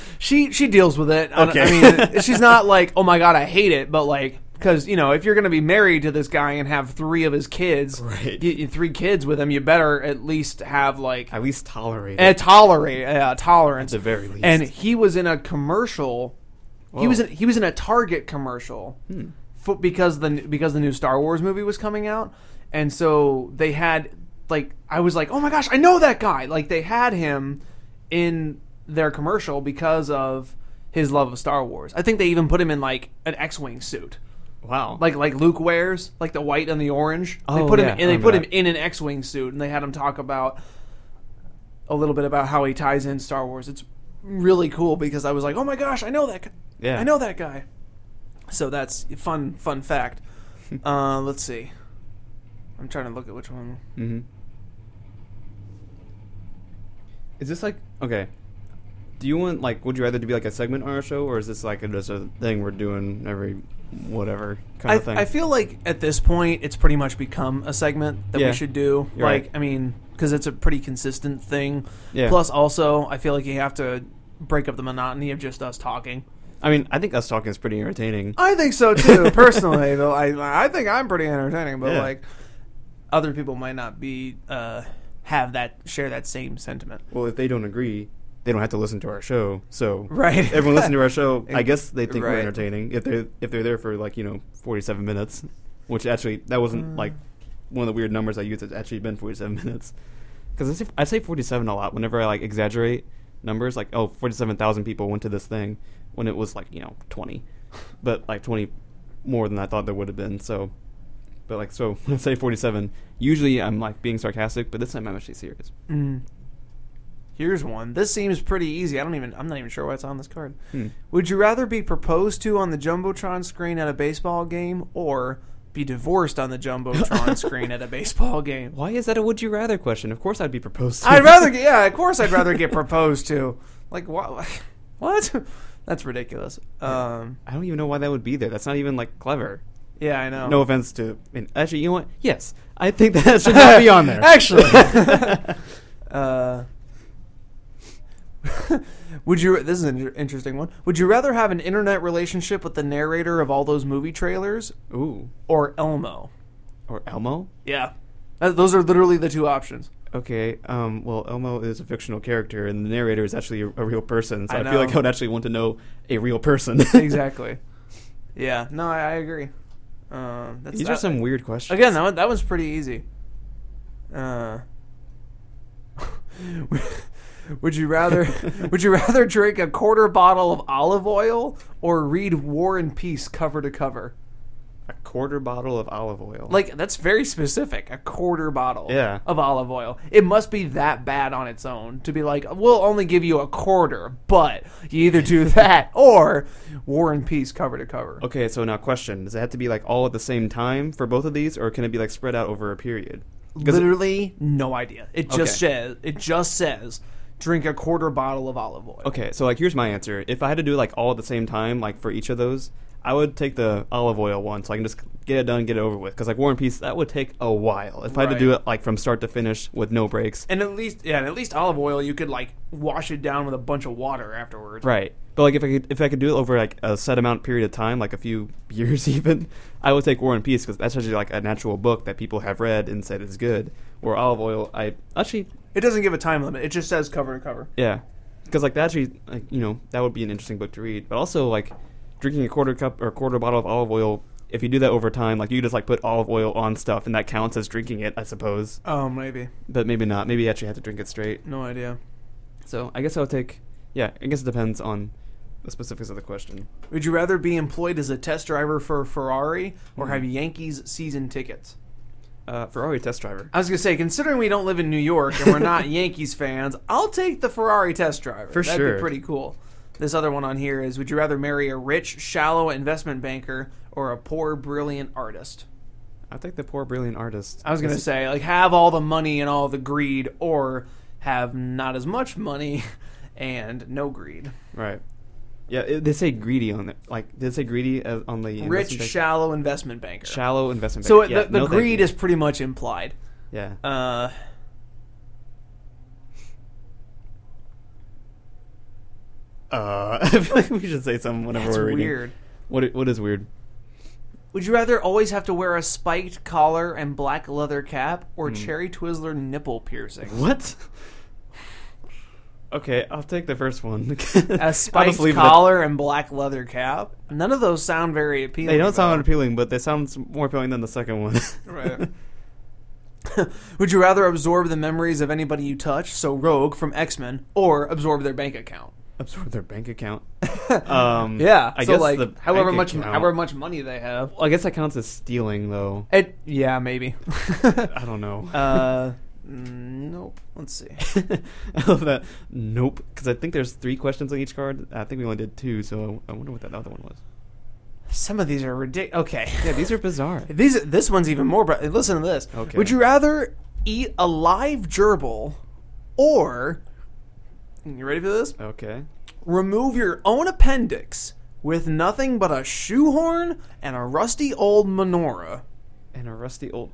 S1: she she deals with it. I-
S2: Okay.
S1: I mean, she's not like, oh my god, I hate it, but like, because you know, if you're going to be married to this guy and have three of his kids,
S2: Right.
S1: y- y- three kids with him, you better at least have like
S2: At least tolerate
S1: a
S2: it.
S1: tolerate uh, tolerance.
S2: At the very least.
S1: And he was in a commercial. He was in, he was in a Target commercial for, because the because the new Star Wars movie was coming out, and so they had like I was like, oh my gosh, I know that guy. Like they had him in their commercial because of his love of Star Wars. I think they even put him in like an X-wing suit,
S2: wow.
S1: like like Luke wears, like the white and the orange. they
S2: Oh,
S1: put
S2: yeah,
S1: him
S2: I
S1: and they put him in an X-wing suit, and they had him talk about a little bit about how he ties in Star Wars. It's really cool because I was like, oh my gosh, I know that guy.
S2: Yeah.
S1: I know that guy. So that's fun fun fact. uh, let's see. I'm trying to look at which one.
S2: hmm Is this like okay? Do you want like? Would you rather to be like a segment on our show, or is this like a, just a thing we're doing every whatever kind
S1: I,
S2: of thing?
S1: I feel like at this point it's pretty much become a segment that
S2: Yeah.
S1: we should do.
S2: You're
S1: like,
S2: right.
S1: I mean, because it's a pretty consistent thing.
S2: Yeah.
S1: Plus, also, I feel like you have to break up the monotony of just us talking.
S2: I mean, I think us talking is pretty entertaining.
S1: I think so too, personally. Though I, I think I'm pretty entertaining, but
S2: Yeah.
S1: like other people might not be uh, have that share that same sentiment.
S2: Well, if they don't agree, they don't have to listen to our show. So
S1: Right.
S2: everyone listen to our show. I guess they think we're
S1: Right.
S2: entertaining if they if they're there for like you know forty seven minutes, which actually that wasn't
S1: Mm.
S2: like one of the weird numbers I used. It's actually been forty seven minutes because I say, I say forty seven a lot whenever I like exaggerate numbers. Like oh, 47,000 people went to this thing when it was like you know twenty, but like twenty more than I thought there would have been. So. But like so, when I say forty-seven, usually I'm like being sarcastic, but this time I'm actually serious.
S1: Mm. Here's one. This seems pretty easy. I don't even. I'm not even sure why it's on this card.
S2: Hmm.
S1: Would you rather be proposed to on the jumbotron screen at a baseball game, or be divorced on the jumbotron screen at a baseball game?
S2: Why is that a would you rather question? Of course I'd be proposed to.
S1: I'd rather. get- Yeah, of course, I'd rather get proposed to. Like what? What? That's ridiculous. Um.
S2: I don't even know why that would be there. That's not even like clever.
S1: Yeah, I know.
S2: No offense to. I mean, actually, you know what? Yes, I think that should not be on there.
S1: Actually. uh, Would you? This is an interesting one. Would you rather have an internet relationship with the narrator of all those movie trailers
S2: Ooh.
S1: or Elmo?
S2: Or Elmo?
S1: Yeah, Uh, those are literally the two options.
S2: Okay. Um. Well, Elmo is a fictional character, and the narrator is actually a, a real person. So
S1: I
S2: I, feel like
S1: know.
S2: I would actually want to know a real person.
S1: exactly. Yeah. No, I, I agree. Um, that's,
S2: These are
S1: that-
S2: some weird questions.
S1: Again, that one, that one's pretty easy. Uh, would you rather would you rather drink a quarter bottle of olive oil or read War and Peace cover to cover?
S2: a quarter bottle of olive oil.
S1: Like that's very specific. A quarter bottle
S2: Yeah.
S1: of olive oil. It must be that bad on its own to be like, we'll only give you a quarter, but you either do that or War and Peace cover to cover.
S2: Okay, so now question: Does it have to be like all at the same time for both of these, or can it be like spread out over a period?
S1: Literally no idea. It just says it just says drink a quarter bottle of olive oil.
S2: okay, so like here's my answer: If I had to do like all at the same time, like for each of those, I would take the olive oil one, so I can just get it done, get it over with. Because like War and Peace, that would take a while. If I had to do it like from start to finish with no breaks,
S1: And at least yeah, and at least olive oil you could like wash it down with a bunch of water afterwards.
S2: right? But like if I could, if I could do it over like a set amount period of time, like a few years even, I would take War and Peace because that's actually like an actual book that people have read and said is good. Or olive oil, I actually
S1: It doesn't give a time limit. It just says cover to cover.
S2: Yeah, because like that actually, like you know, that would be an interesting book to read. But also like drinking a quarter cup or a quarter bottle of olive oil. If you do that over time, like you just like put olive oil on stuff, and that counts as drinking it, I suppose.
S1: Oh, maybe.
S2: But maybe not. Maybe you actually have to drink it straight.
S1: No idea.
S2: So I guess I would take. Yeah, I guess it depends on the specifics of the question.
S1: Would you rather be employed as a test driver for a Ferrari or
S2: Hmm.
S1: have Yankees season tickets?
S2: Uh, Ferrari test driver.
S1: I was gonna say, considering we don't live in New York and we're not Yankees fans, I'll take the Ferrari test driver.
S2: For
S1: That'd
S2: sure.
S1: be pretty cool. This other one on here is: Would you rather marry a rich, shallow investment banker or a poor, brilliant artist?
S2: I take the poor brilliant artist.
S1: I was gonna say, like, have all the money and all the greed, or have not as much money and no greed.
S2: right. Yeah, it, they say greedy on it. Like, they say greedy uh, on the
S1: Rich,
S2: bank?
S1: shallow investment banker.
S2: shallow investment?
S1: So
S2: bank. Yeah,
S1: the, the
S2: no,
S1: greed is pretty much implied.
S2: yeah.
S1: Uh,
S2: Uh, I feel like we should say something whenever
S1: that's
S2: we're reading.
S1: weird.
S2: What what is weird?
S1: Would you rather always have to wear a spiked collar and black leather cap, or cherry Twizzler nipple piercing?
S2: What? Okay, I'll take the first one.
S1: A
S2: I'll
S1: spiked
S2: just leave it at-
S1: collar and black leather cap. None of those sound very appealing.
S2: They don't sound appealing, but they sound more appealing than the second one.
S1: Right. Would you rather absorb the memories of anybody you touch, so Rogue from X Men, or absorb their bank account?
S2: Absorb their bank account. Um,
S1: Yeah,
S2: I
S1: so
S2: guess
S1: like
S2: the
S1: however much,
S2: account-
S1: however much money they have.
S2: Well, I guess that counts as stealing, though.
S1: It, yeah, maybe.
S2: I don't know.
S1: uh, Mm, nope. Let's see.
S2: I love that. Nope, because I think there's three questions on each card. I think we only did two, so I wonder what that other one was.
S1: Some of these are ridiculous. Okay.
S2: Yeah, these are bizarre.
S1: These this one's even more. But listen to this.
S2: Okay.
S1: Would you rather eat a live gerbil, or you ready for this?
S2: Okay.
S1: Remove your own appendix with nothing but a shoehorn and a rusty old menorah.
S2: And a rusty old.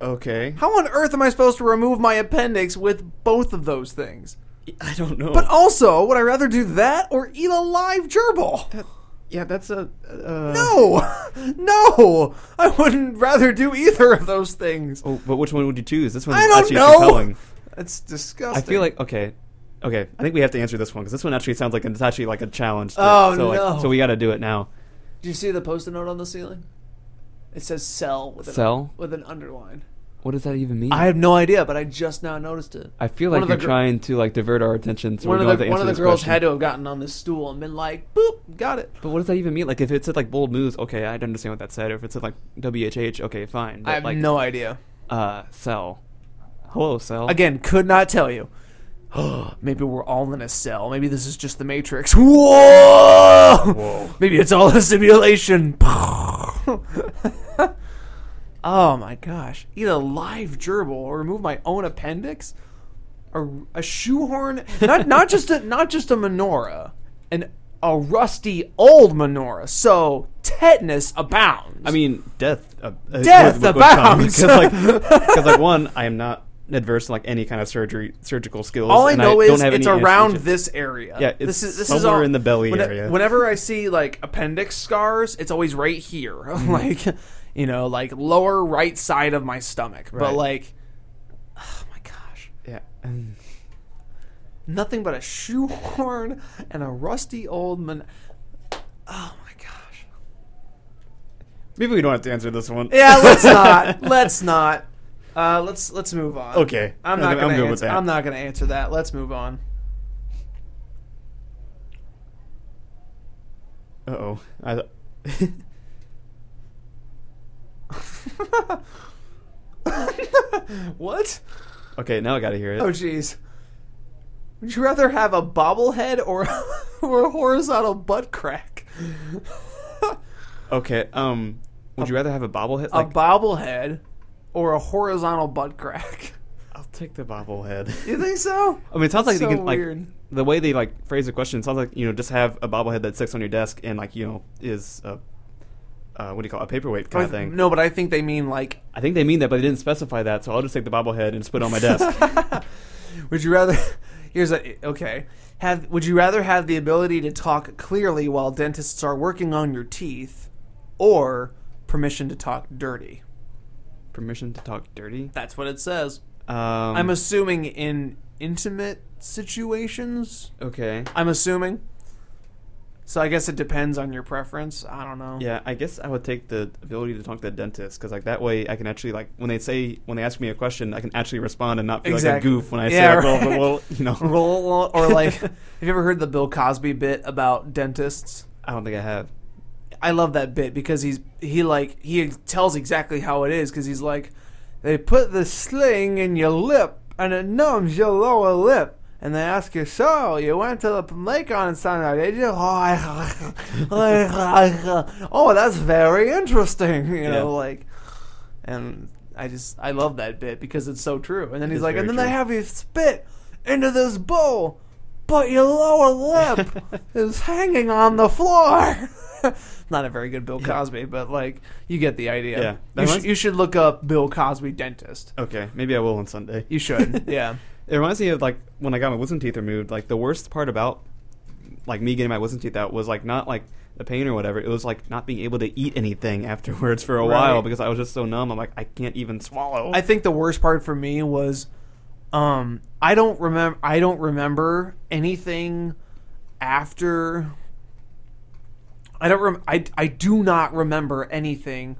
S2: Okay.
S1: How on earth am I supposed to remove my appendix with both of those things?
S2: I don't know.
S1: But also, would I rather do that or eat a live gerbil?
S2: That- yeah, that's a. Uh,
S1: No, no, I wouldn't rather do either of those things.
S2: Oh, but which one would you choose? This one's
S1: I don't
S2: actually
S1: know.
S2: compelling.
S1: That's disgusting.
S2: I feel like okay, okay. I think we have to answer this one because this one actually sounds like it's actually like a challenge. to-
S1: Oh,
S2: so, like,
S1: no.
S2: so we got to do it now.
S1: Do you see the post-it note on the ceiling? It says "sell" with an,
S2: Sell?
S1: with an underline.
S2: What does that even mean?
S1: I have no idea, but I just now noticed it.
S2: I feel
S1: one
S2: like
S1: of the
S2: you're
S1: gr-
S2: trying to like divert our attention. So
S1: one
S2: we
S1: of
S2: don't
S1: the
S2: have to
S1: one
S2: answer
S1: of the
S2: this
S1: girls
S2: question.
S1: had to have gotten on this stool and been like, "Boop, got it."
S2: But what does that even mean? Like if it said like bold moves, okay, I'd understand what that said. Or if it said like WHH, okay, fine. But
S1: I have
S2: like
S1: no idea.
S2: uh cell. Hello, cell.
S1: Again, could not tell you. Maybe we're all in a cell. Maybe this is just the Matrix. Whoa. Whoa! Maybe it's all a simulation. oh my gosh! Eat a live gerbil or remove my own appendix, or a shoehorn? Not not just a not just a menorah, an a rusty old menorah. So tetanus abounds.
S2: I mean, death. Uh, uh,
S1: Death
S2: would- would
S1: abounds.
S2: Because like, because like one, I am not adverse to like any kind of surgery, surgical skills.
S1: All I know
S2: don't
S1: is it's around
S2: anesthesia.
S1: this area.
S2: Yeah,
S1: this is this is all,
S2: in the belly
S1: when-
S2: area.
S1: Whenever I see like appendix scars, it's always right here,
S2: Mm-hmm.
S1: like you know, like lower right side of my stomach. But
S2: Right.
S1: like, oh my gosh,
S2: Yeah. and-
S1: nothing but a shoehorn and a rusty old man. Oh my gosh.
S2: Maybe we don't have to answer this one.
S1: Yeah, let's not. let's not. Uh, let's let's move on.
S2: Okay.
S1: I'm not
S2: I'm
S1: gonna
S2: good with
S1: answer,
S2: that.
S1: I'm not gonna answer that. Let's move on.
S2: Uh oh. I.
S1: What?
S2: okay, now I gotta hear it.
S1: Oh jeez. Would you rather have a bobblehead or or a horizontal butt crack?
S2: Okay. Um. Would you rather have a bobblehead?
S1: A
S2: Like,
S1: bobblehead or a horizontal butt crack?
S2: I'll take the bobblehead.
S1: You think so?
S2: I mean, it sounds like
S1: So
S2: you can like
S1: weird.
S2: the way they like phrase the question. It sounds like you know just have a bobblehead that sits on your desk and like you know is a uh, what do you call it, a paperweight kind of thing.
S1: No, but I think they mean like.
S2: I think they mean that, but they didn't specify that, so I'll just take the bobblehead and just put it on my desk.
S1: Would you rather? Here's a okay. Have would you rather have the ability to talk clearly while dentists are working on your teeth, or permission to talk dirty?
S2: Permission to talk dirty.
S1: That's what it says.
S2: Um,
S1: I'm assuming in intimate situations.
S2: okay.
S1: I'm assuming. So I guess it depends on your preference. I don't know.
S2: Yeah, I guess I would take the ability to talk to the dentist because like that way I can actually like when they say when they ask me a question I can actually respond and not feel
S1: Exactly.
S2: like a goof when I
S1: Yeah,
S2: say like, well,
S1: right.
S2: well, you know.
S1: Roll or like, have you ever heard the Bill Cosby bit about dentists?
S2: I don't think I have.
S1: I love that bit because he's he like he tells exactly how it is because he's like, they put the sling in your lip and it numbs your lower lip. And they ask you, so you went to the lake on Sunday, did you? oh, that's very interesting. You
S2: Yeah.
S1: know, like, and I just I love that bit because it's so true. And then he's like, and then they have you spit into this bowl, but your lower lip is hanging on the floor. Not a very good Bill Cosby, but like you get the idea.
S2: Yeah.
S1: You, sh- you should look up Bill Cosby dentist.
S2: Okay, maybe I will on Sunday.
S1: You should. yeah.
S2: It reminds me of like when I got my wisdom teeth removed. Like the worst part about like me getting my wisdom teeth out was like not like the pain or whatever. It was like not being able to eat anything afterwards for a
S1: Right.
S2: while because I was just so numb. I'm like I can't even swallow.
S1: I think the worst part for me was um I don't remember I don't remember anything after I don't rem- I I do not remember anything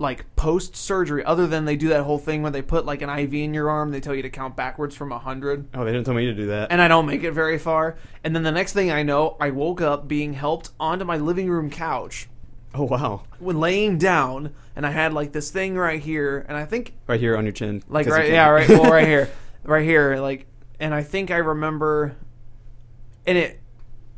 S1: like post surgery other than they do that whole thing where they put like an IV in your arm they tell you to count backwards from 100
S2: oh, they didn't tell me to do that.
S1: and I don't make it very far and then the next thing I know I woke up being helped onto my living room couch
S2: oh wow,
S1: when laying down and I had like this thing right here and I think
S2: right here on your chin.
S1: like right yeah right well right here right here like and i think i remember and it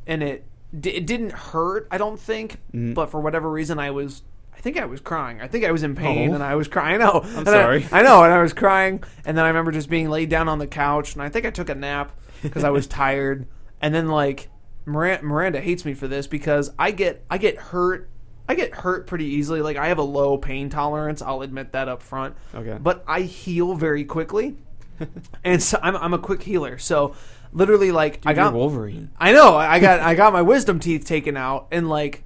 S1: and it d- it didn't hurt i don't think
S2: Mhm.
S1: but for whatever reason i was i think i was crying i think i was in pain
S2: Oh.
S1: and i was crying i know I'm
S2: sorry.
S1: I, know and i was crying and then i remember just being laid down on the couch and i think i took a nap because i was tired and then like miranda, miranda hates me for this because i get i get hurt I get hurt pretty easily. Like I have a low pain tolerance. I'll admit that up front.
S2: Okay.
S1: But I heal very quickly, and so I'm I'm a quick healer. So literally, like I
S2: Dude, you're
S1: got
S2: Wolverine.
S1: I know I got I got my wisdom teeth taken out, and like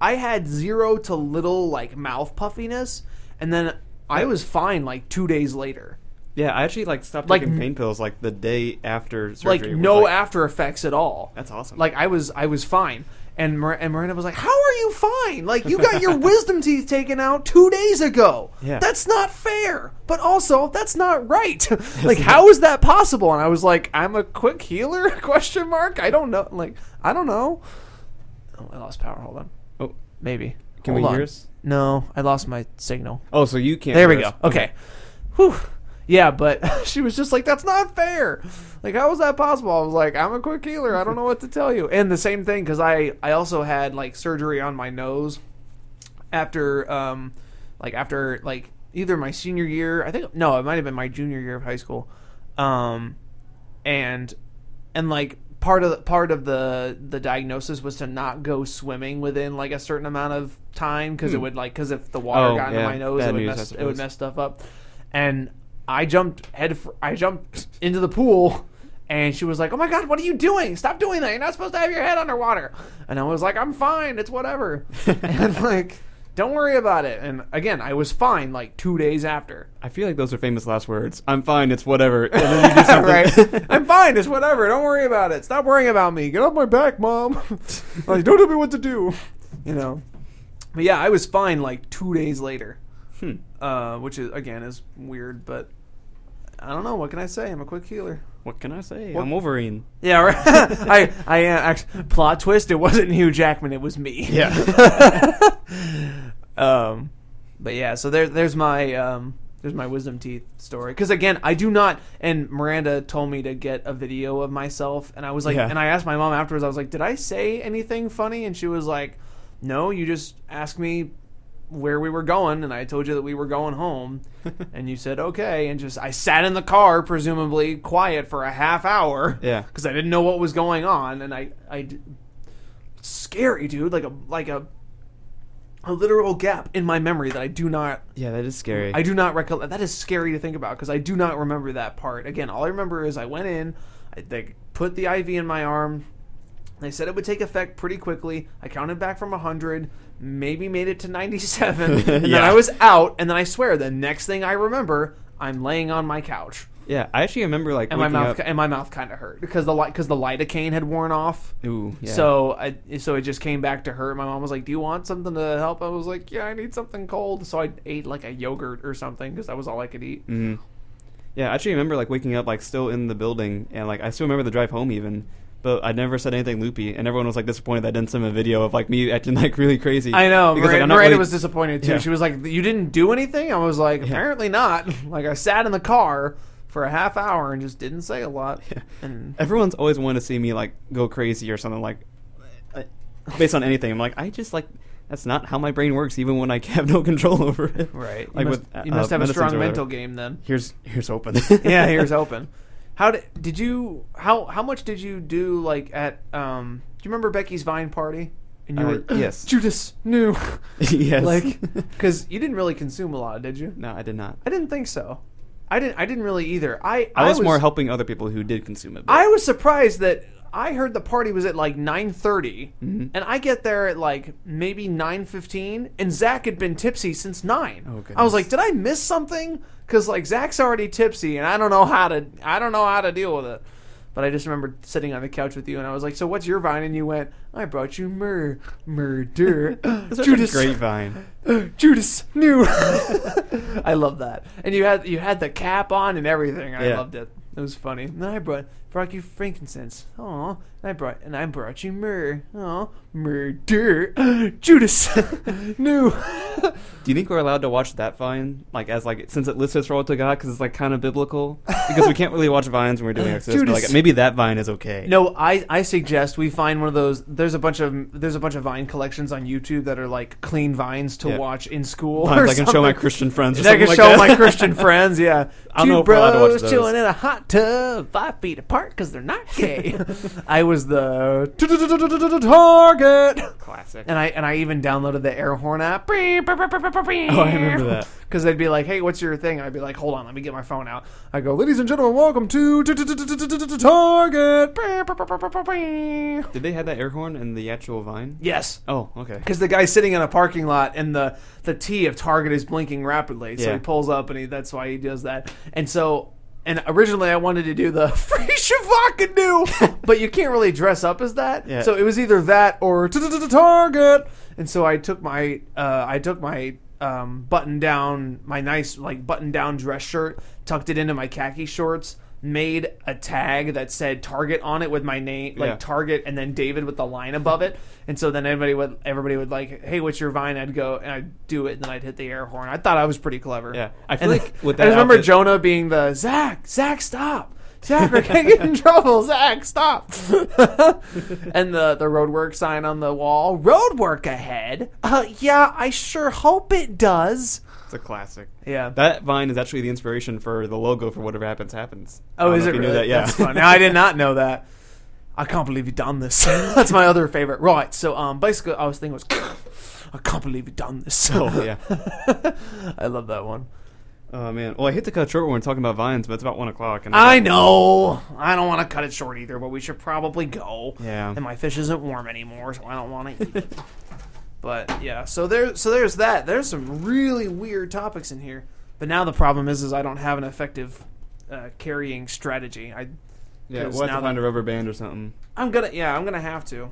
S1: I had zero to little like mouth puffiness, and then I was fine like two days later.
S2: Yeah, I actually like stopped
S1: Like,
S2: taking pain pills like the day after surgery.
S1: Like
S2: was
S1: no
S2: like-
S1: after effects at all.
S2: That's awesome.
S1: Like I was I was fine. And, Mir- and Miranda was like, "How are you fine? Like you got your wisdom teeth taken out two days ago.
S2: Yeah.
S1: That's not fair. But also, that's not right. like, how is that possible?" And I was like, "I'm a quick healer?" Question mark. I don't know. Like, I don't know. Oh, I lost power. Hold on. Maybe.
S2: can
S1: Hold
S2: we
S1: on.
S2: hear us?
S1: No, I lost my signal.
S2: Oh, so you can't.
S1: There we
S2: hear
S1: go.
S2: us.
S1: Okay. Whew. Yeah, but she was just like, "That's not fair." Like, how was that possible? I was like, "I'm a quick healer. I don't know what to tell you." And the same thing because I I also had like surgery on my nose after um like after like either my senior year. I think no, it might have been my junior year of high school. Um, and and like part of the, part of the the diagnosis was to not go swimming within like a certain amount of time because it would like because if the water
S2: Hmm. Oh,
S1: got into
S2: yeah.
S1: my nose
S2: Bad
S1: it would
S2: news, I
S1: mess it would
S2: suppose.
S1: mess stuff up and I jumped head. fir- I jumped into the pool, and she was like, "Oh my god, what are you doing? Stop doing that! You're not supposed to have your head underwater." And I was like, "I'm fine. It's whatever." and like, don't worry about it. And again, I was fine like two days after.
S2: I feel like those are famous last words. I'm fine. It's whatever. And then you do something.
S1: right? I'm fine. It's whatever. Don't worry about it. Stop worrying about me. Get off my back, mom. like, don't tell me what to do. You know. But yeah, I was fine like two days later.
S2: Hmm.
S1: Uh, which is again is weird, but I don't know. What can I say? I'm a quick healer.
S2: What can I say?
S1: What-
S2: I'm Wolverine.
S1: Yeah, right. I I uh, actually plot twist. It wasn't Hugh Jackman. It was me.
S2: Yeah.
S1: um, but yeah, so there, there's my um, there's my wisdom teeth story. Because again, I do not. And Miranda told me to get a video of myself, and I was like,
S2: Yeah.
S1: and I asked my mom afterwards. I was like, did I say anything funny? And she was like, no, you just asked me where we were going, and I told you that we were going home, and you said okay, and just I sat in the car, presumably quiet for a half hour,
S2: Yeah.
S1: because I didn't know what was going on, and I, I, scary dude, like a like a a literal gap in my memory that I do not
S2: Yeah, that is scary.
S1: I do not recollect. That is scary to think about because I do not remember that part. Again, all I remember is I went in, I, they put the IV in my arm. They said it would take effect pretty quickly. I counted back from 100, maybe made it to 97, and then I was out. And then I swear, the next thing I remember, I'm laying on my couch,
S2: yeah, I actually remember like
S1: and my mouth
S2: up.
S1: and my mouth kind of hurt because the light because the lidocaine had worn off.
S2: Ooh, yeah.
S1: So I so it just came back to hurt. My mom was like, "Do you want something to help?" I was like, "Yeah, I need something cold." So I ate like a yogurt or something because that was all I could eat.
S2: Mhm. Yeah, I actually remember like waking up like still in the building, and like I still remember the drive home even. But I never said anything loopy, and everyone was like disappointed that I didn't send a video of like me acting like really crazy.
S1: I know.
S2: because like,
S1: Miranda,
S2: I'm
S1: Miranda
S2: really-
S1: was disappointed too.
S2: Yeah.
S1: She was like, "You didn't do anything." I was like,
S2: Yeah.
S1: "Apparently not." Like I sat in the car for a half hour and just didn't say a lot.
S2: Yeah.
S1: And
S2: Everyone's always wanted to see me like go crazy or something like uh, based on anything. I'm like, I just like that's not how my brain works, even when I have no control over it.
S1: right,
S2: Like
S1: you must,
S2: with, uh,
S1: you must have a strong mental game then.
S2: Here's here's open.
S1: yeah, here's open. How did did you how how much did you do like at um? Do you remember Becky's Vine party? And you
S2: Uh,
S1: were
S2: yes.
S1: Judas new
S2: yes.
S1: like because you didn't really consume a lot, did you?
S2: no, I did not.
S1: I didn't think so. I didn't. I didn't really either. I
S2: I was, more helping other people who did consume it. but-
S1: I was surprised that I heard the party was at like nine
S2: Mhm.
S1: and I get there at like maybe nine fifteen, and Zach had been tipsy since nine.
S2: Oh,
S1: I was
S2: goodness.
S1: like, did I miss something? Because like Zach's already tipsy, and I don't know how to. I don't know how to deal with it. But I just remember sitting on the couch with you, and I was like, "So what's your vine?" And you went, "I brought you mur murder." Judas,
S2: a great vine.
S1: Judas new. I love that, and you had you had the cap on and everything. and I
S2: Yeah.
S1: loved it. It was funny. And I brought brought you frankincense. Oh, I brought and I brought you myrrh. Oh, murder. Judas new.
S2: Do you think we're allowed to watch that vine, like as like since it lists Israel to God, because it's like kind of biblical? Because we can't really watch vines when we're doing Exodus, but
S1: Judas.
S2: like maybe that vine is okay.
S1: No, I, I suggest we find one of those. There's a bunch of there's a bunch of Vine collections on YouTube that are like clean vines to
S2: Yeah.
S1: watch in school.
S2: Vines
S1: or
S2: I can show my
S1: something.
S2: Christian friends. Or
S1: And I
S2: something
S1: can
S2: like
S1: show
S2: that.
S1: my Christian friends. Yeah,
S2: I don't
S1: Two
S2: know if we're allowed to watch
S1: bros
S2: those.
S1: chilling in a hot tub, five feet apart because they're not gay. I was the target.
S2: Classic.
S1: And I and I even downloaded the air horn app. Oh,
S2: Oh, I remember that.
S1: Because they'd be like, "Hey, what's your thing?" I'd be like, "Hold on, let me get my phone out." I go, "Ladies and gentlemen, welcome to Target."
S2: Did they have that air horn in the actual vine?
S1: Yes,
S2: Oh, okay.
S1: because the guy's sitting in a parking lot and the the T of Target is blinking rapidly. So
S2: Yeah.
S1: he pulls up and he that's why he does that. And so and originally I wanted to do the free Shavacado, but you can't really dress up as that.
S2: Yeah.
S1: So it was either that or Target. And so I took my uh, I took my um, button down my nice like button down dress shirt, tucked it into my khaki shorts. Made a tag that said Target on it with my name, like
S2: Yeah.
S1: Target, and then David with the line above it. And so then everybody would everybody would like, "Hey, what's your Vine?" I'd go and I'd do it, and then I'd hit the air horn. I thought I was pretty clever.
S2: Yeah. I feel
S1: And
S2: like with
S1: I
S2: that
S1: just remember
S2: outfit-
S1: Jonah being the Zach, Zach, stop. Zach, we're gonna get in trouble. Zach, stop. and the the roadwork sign on the wall. Roadwork ahead. Uh, yeah, I sure hope it does.
S2: It's a classic.
S1: Yeah.
S2: That vine is actually the inspiration for the logo for whatever happens happens. I
S1: oh, is it really?
S2: knew that? Yeah.
S1: That's funny. I did not know that. I can't believe you done this. That's my other favorite. Right. So, um, basically, I was thinking was, I can't believe you done this.
S2: oh yeah.
S1: I love that one.
S2: Oh man. Well, I hate to cut short when we're talking about vines, but it's about one o'clock. And
S1: I know. I don't want to cut it short either, but we should probably go.
S2: Yeah.
S1: And my fish isn't warm anymore, so I don't want to eat it. But yeah, so there, so there's that. There's some really weird topics in here. But now the problem is, is I don't have an effective uh, carrying strategy. I,
S2: Yeah, we'll have to find a rubber band or something.
S1: I'm gonna, yeah, I'm gonna have to.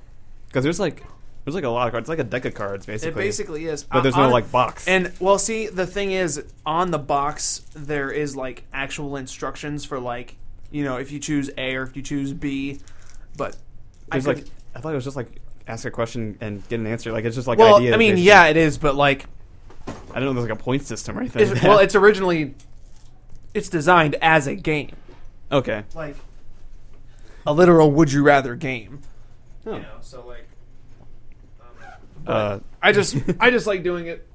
S2: Because there's like there's like a lot of cards. It's like a deck of cards basically.
S1: It basically is.
S2: But there's no like box.
S1: And well, see, the thing is, on the box there is like actual instructions for like, you know, if you choose A or if you choose B. But I
S2: there's
S1: could-
S2: like I thought it was just like ask a question and get an answer. Like it's just like
S1: well,
S2: ideas.
S1: I mean,
S2: basically.
S1: yeah, it is, but like,
S2: I don't know. There's like a point system or anything.
S1: it's, well, it's originally it's designed as a game,
S2: okay.
S1: like a literal would you rather game.
S2: Oh.
S1: You know, so like,
S2: Uh,
S1: I just I just like doing it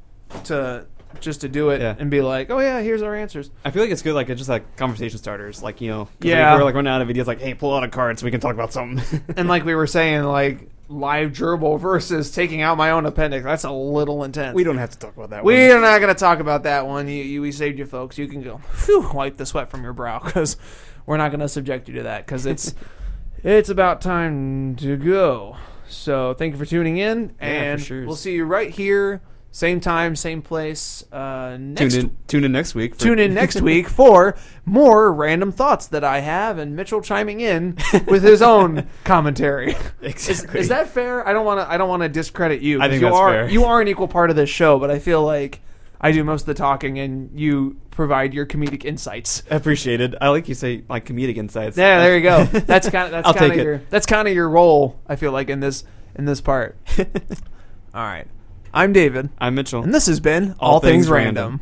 S1: to just to do it
S2: Yeah.
S1: and be like, oh yeah, here's our answers.
S2: I feel like it's good. Like it's just like conversation starters. Like you know, 'cause,
S1: Yeah.
S2: if we're like running out of ideas. Like hey, pull out a card so we can talk about something.
S1: And like we were saying, like live gerbil versus taking out my own appendix. That's a little intense.
S2: we don't have to talk about that. one.
S1: We're not going to talk about that one. You, you, we saved you folks. You can go phew, wipe the sweat from your brow because we're not going to subject you to that because it's it's about time to go. So thank you for tuning in, and
S2: sure.
S1: we'll see you right here, same time, same place. Uh, next
S2: tune in. Tune in next week. For,
S1: tune in next week for more random thoughts that I have, and Mitchell chiming in with his own commentary. Is,
S2: Exactly.
S1: is that fair? I don't want to. I don't want to discredit you.
S2: I think
S1: you
S2: that's
S1: are
S2: fair.
S1: you are an equal part of this show, but I feel like I do most of the talking, and you provide your comedic insights.
S2: appreciated? I like you say like comedic insights.
S1: Yeah, there you go. That's kind of that's kind of
S2: it.
S1: your that's kind of your role. I feel like in this in this part. All right, I'm David,
S2: I'm Mitchell.
S1: and this has been
S2: All,
S1: Things,
S2: Things
S1: Random.
S2: Random.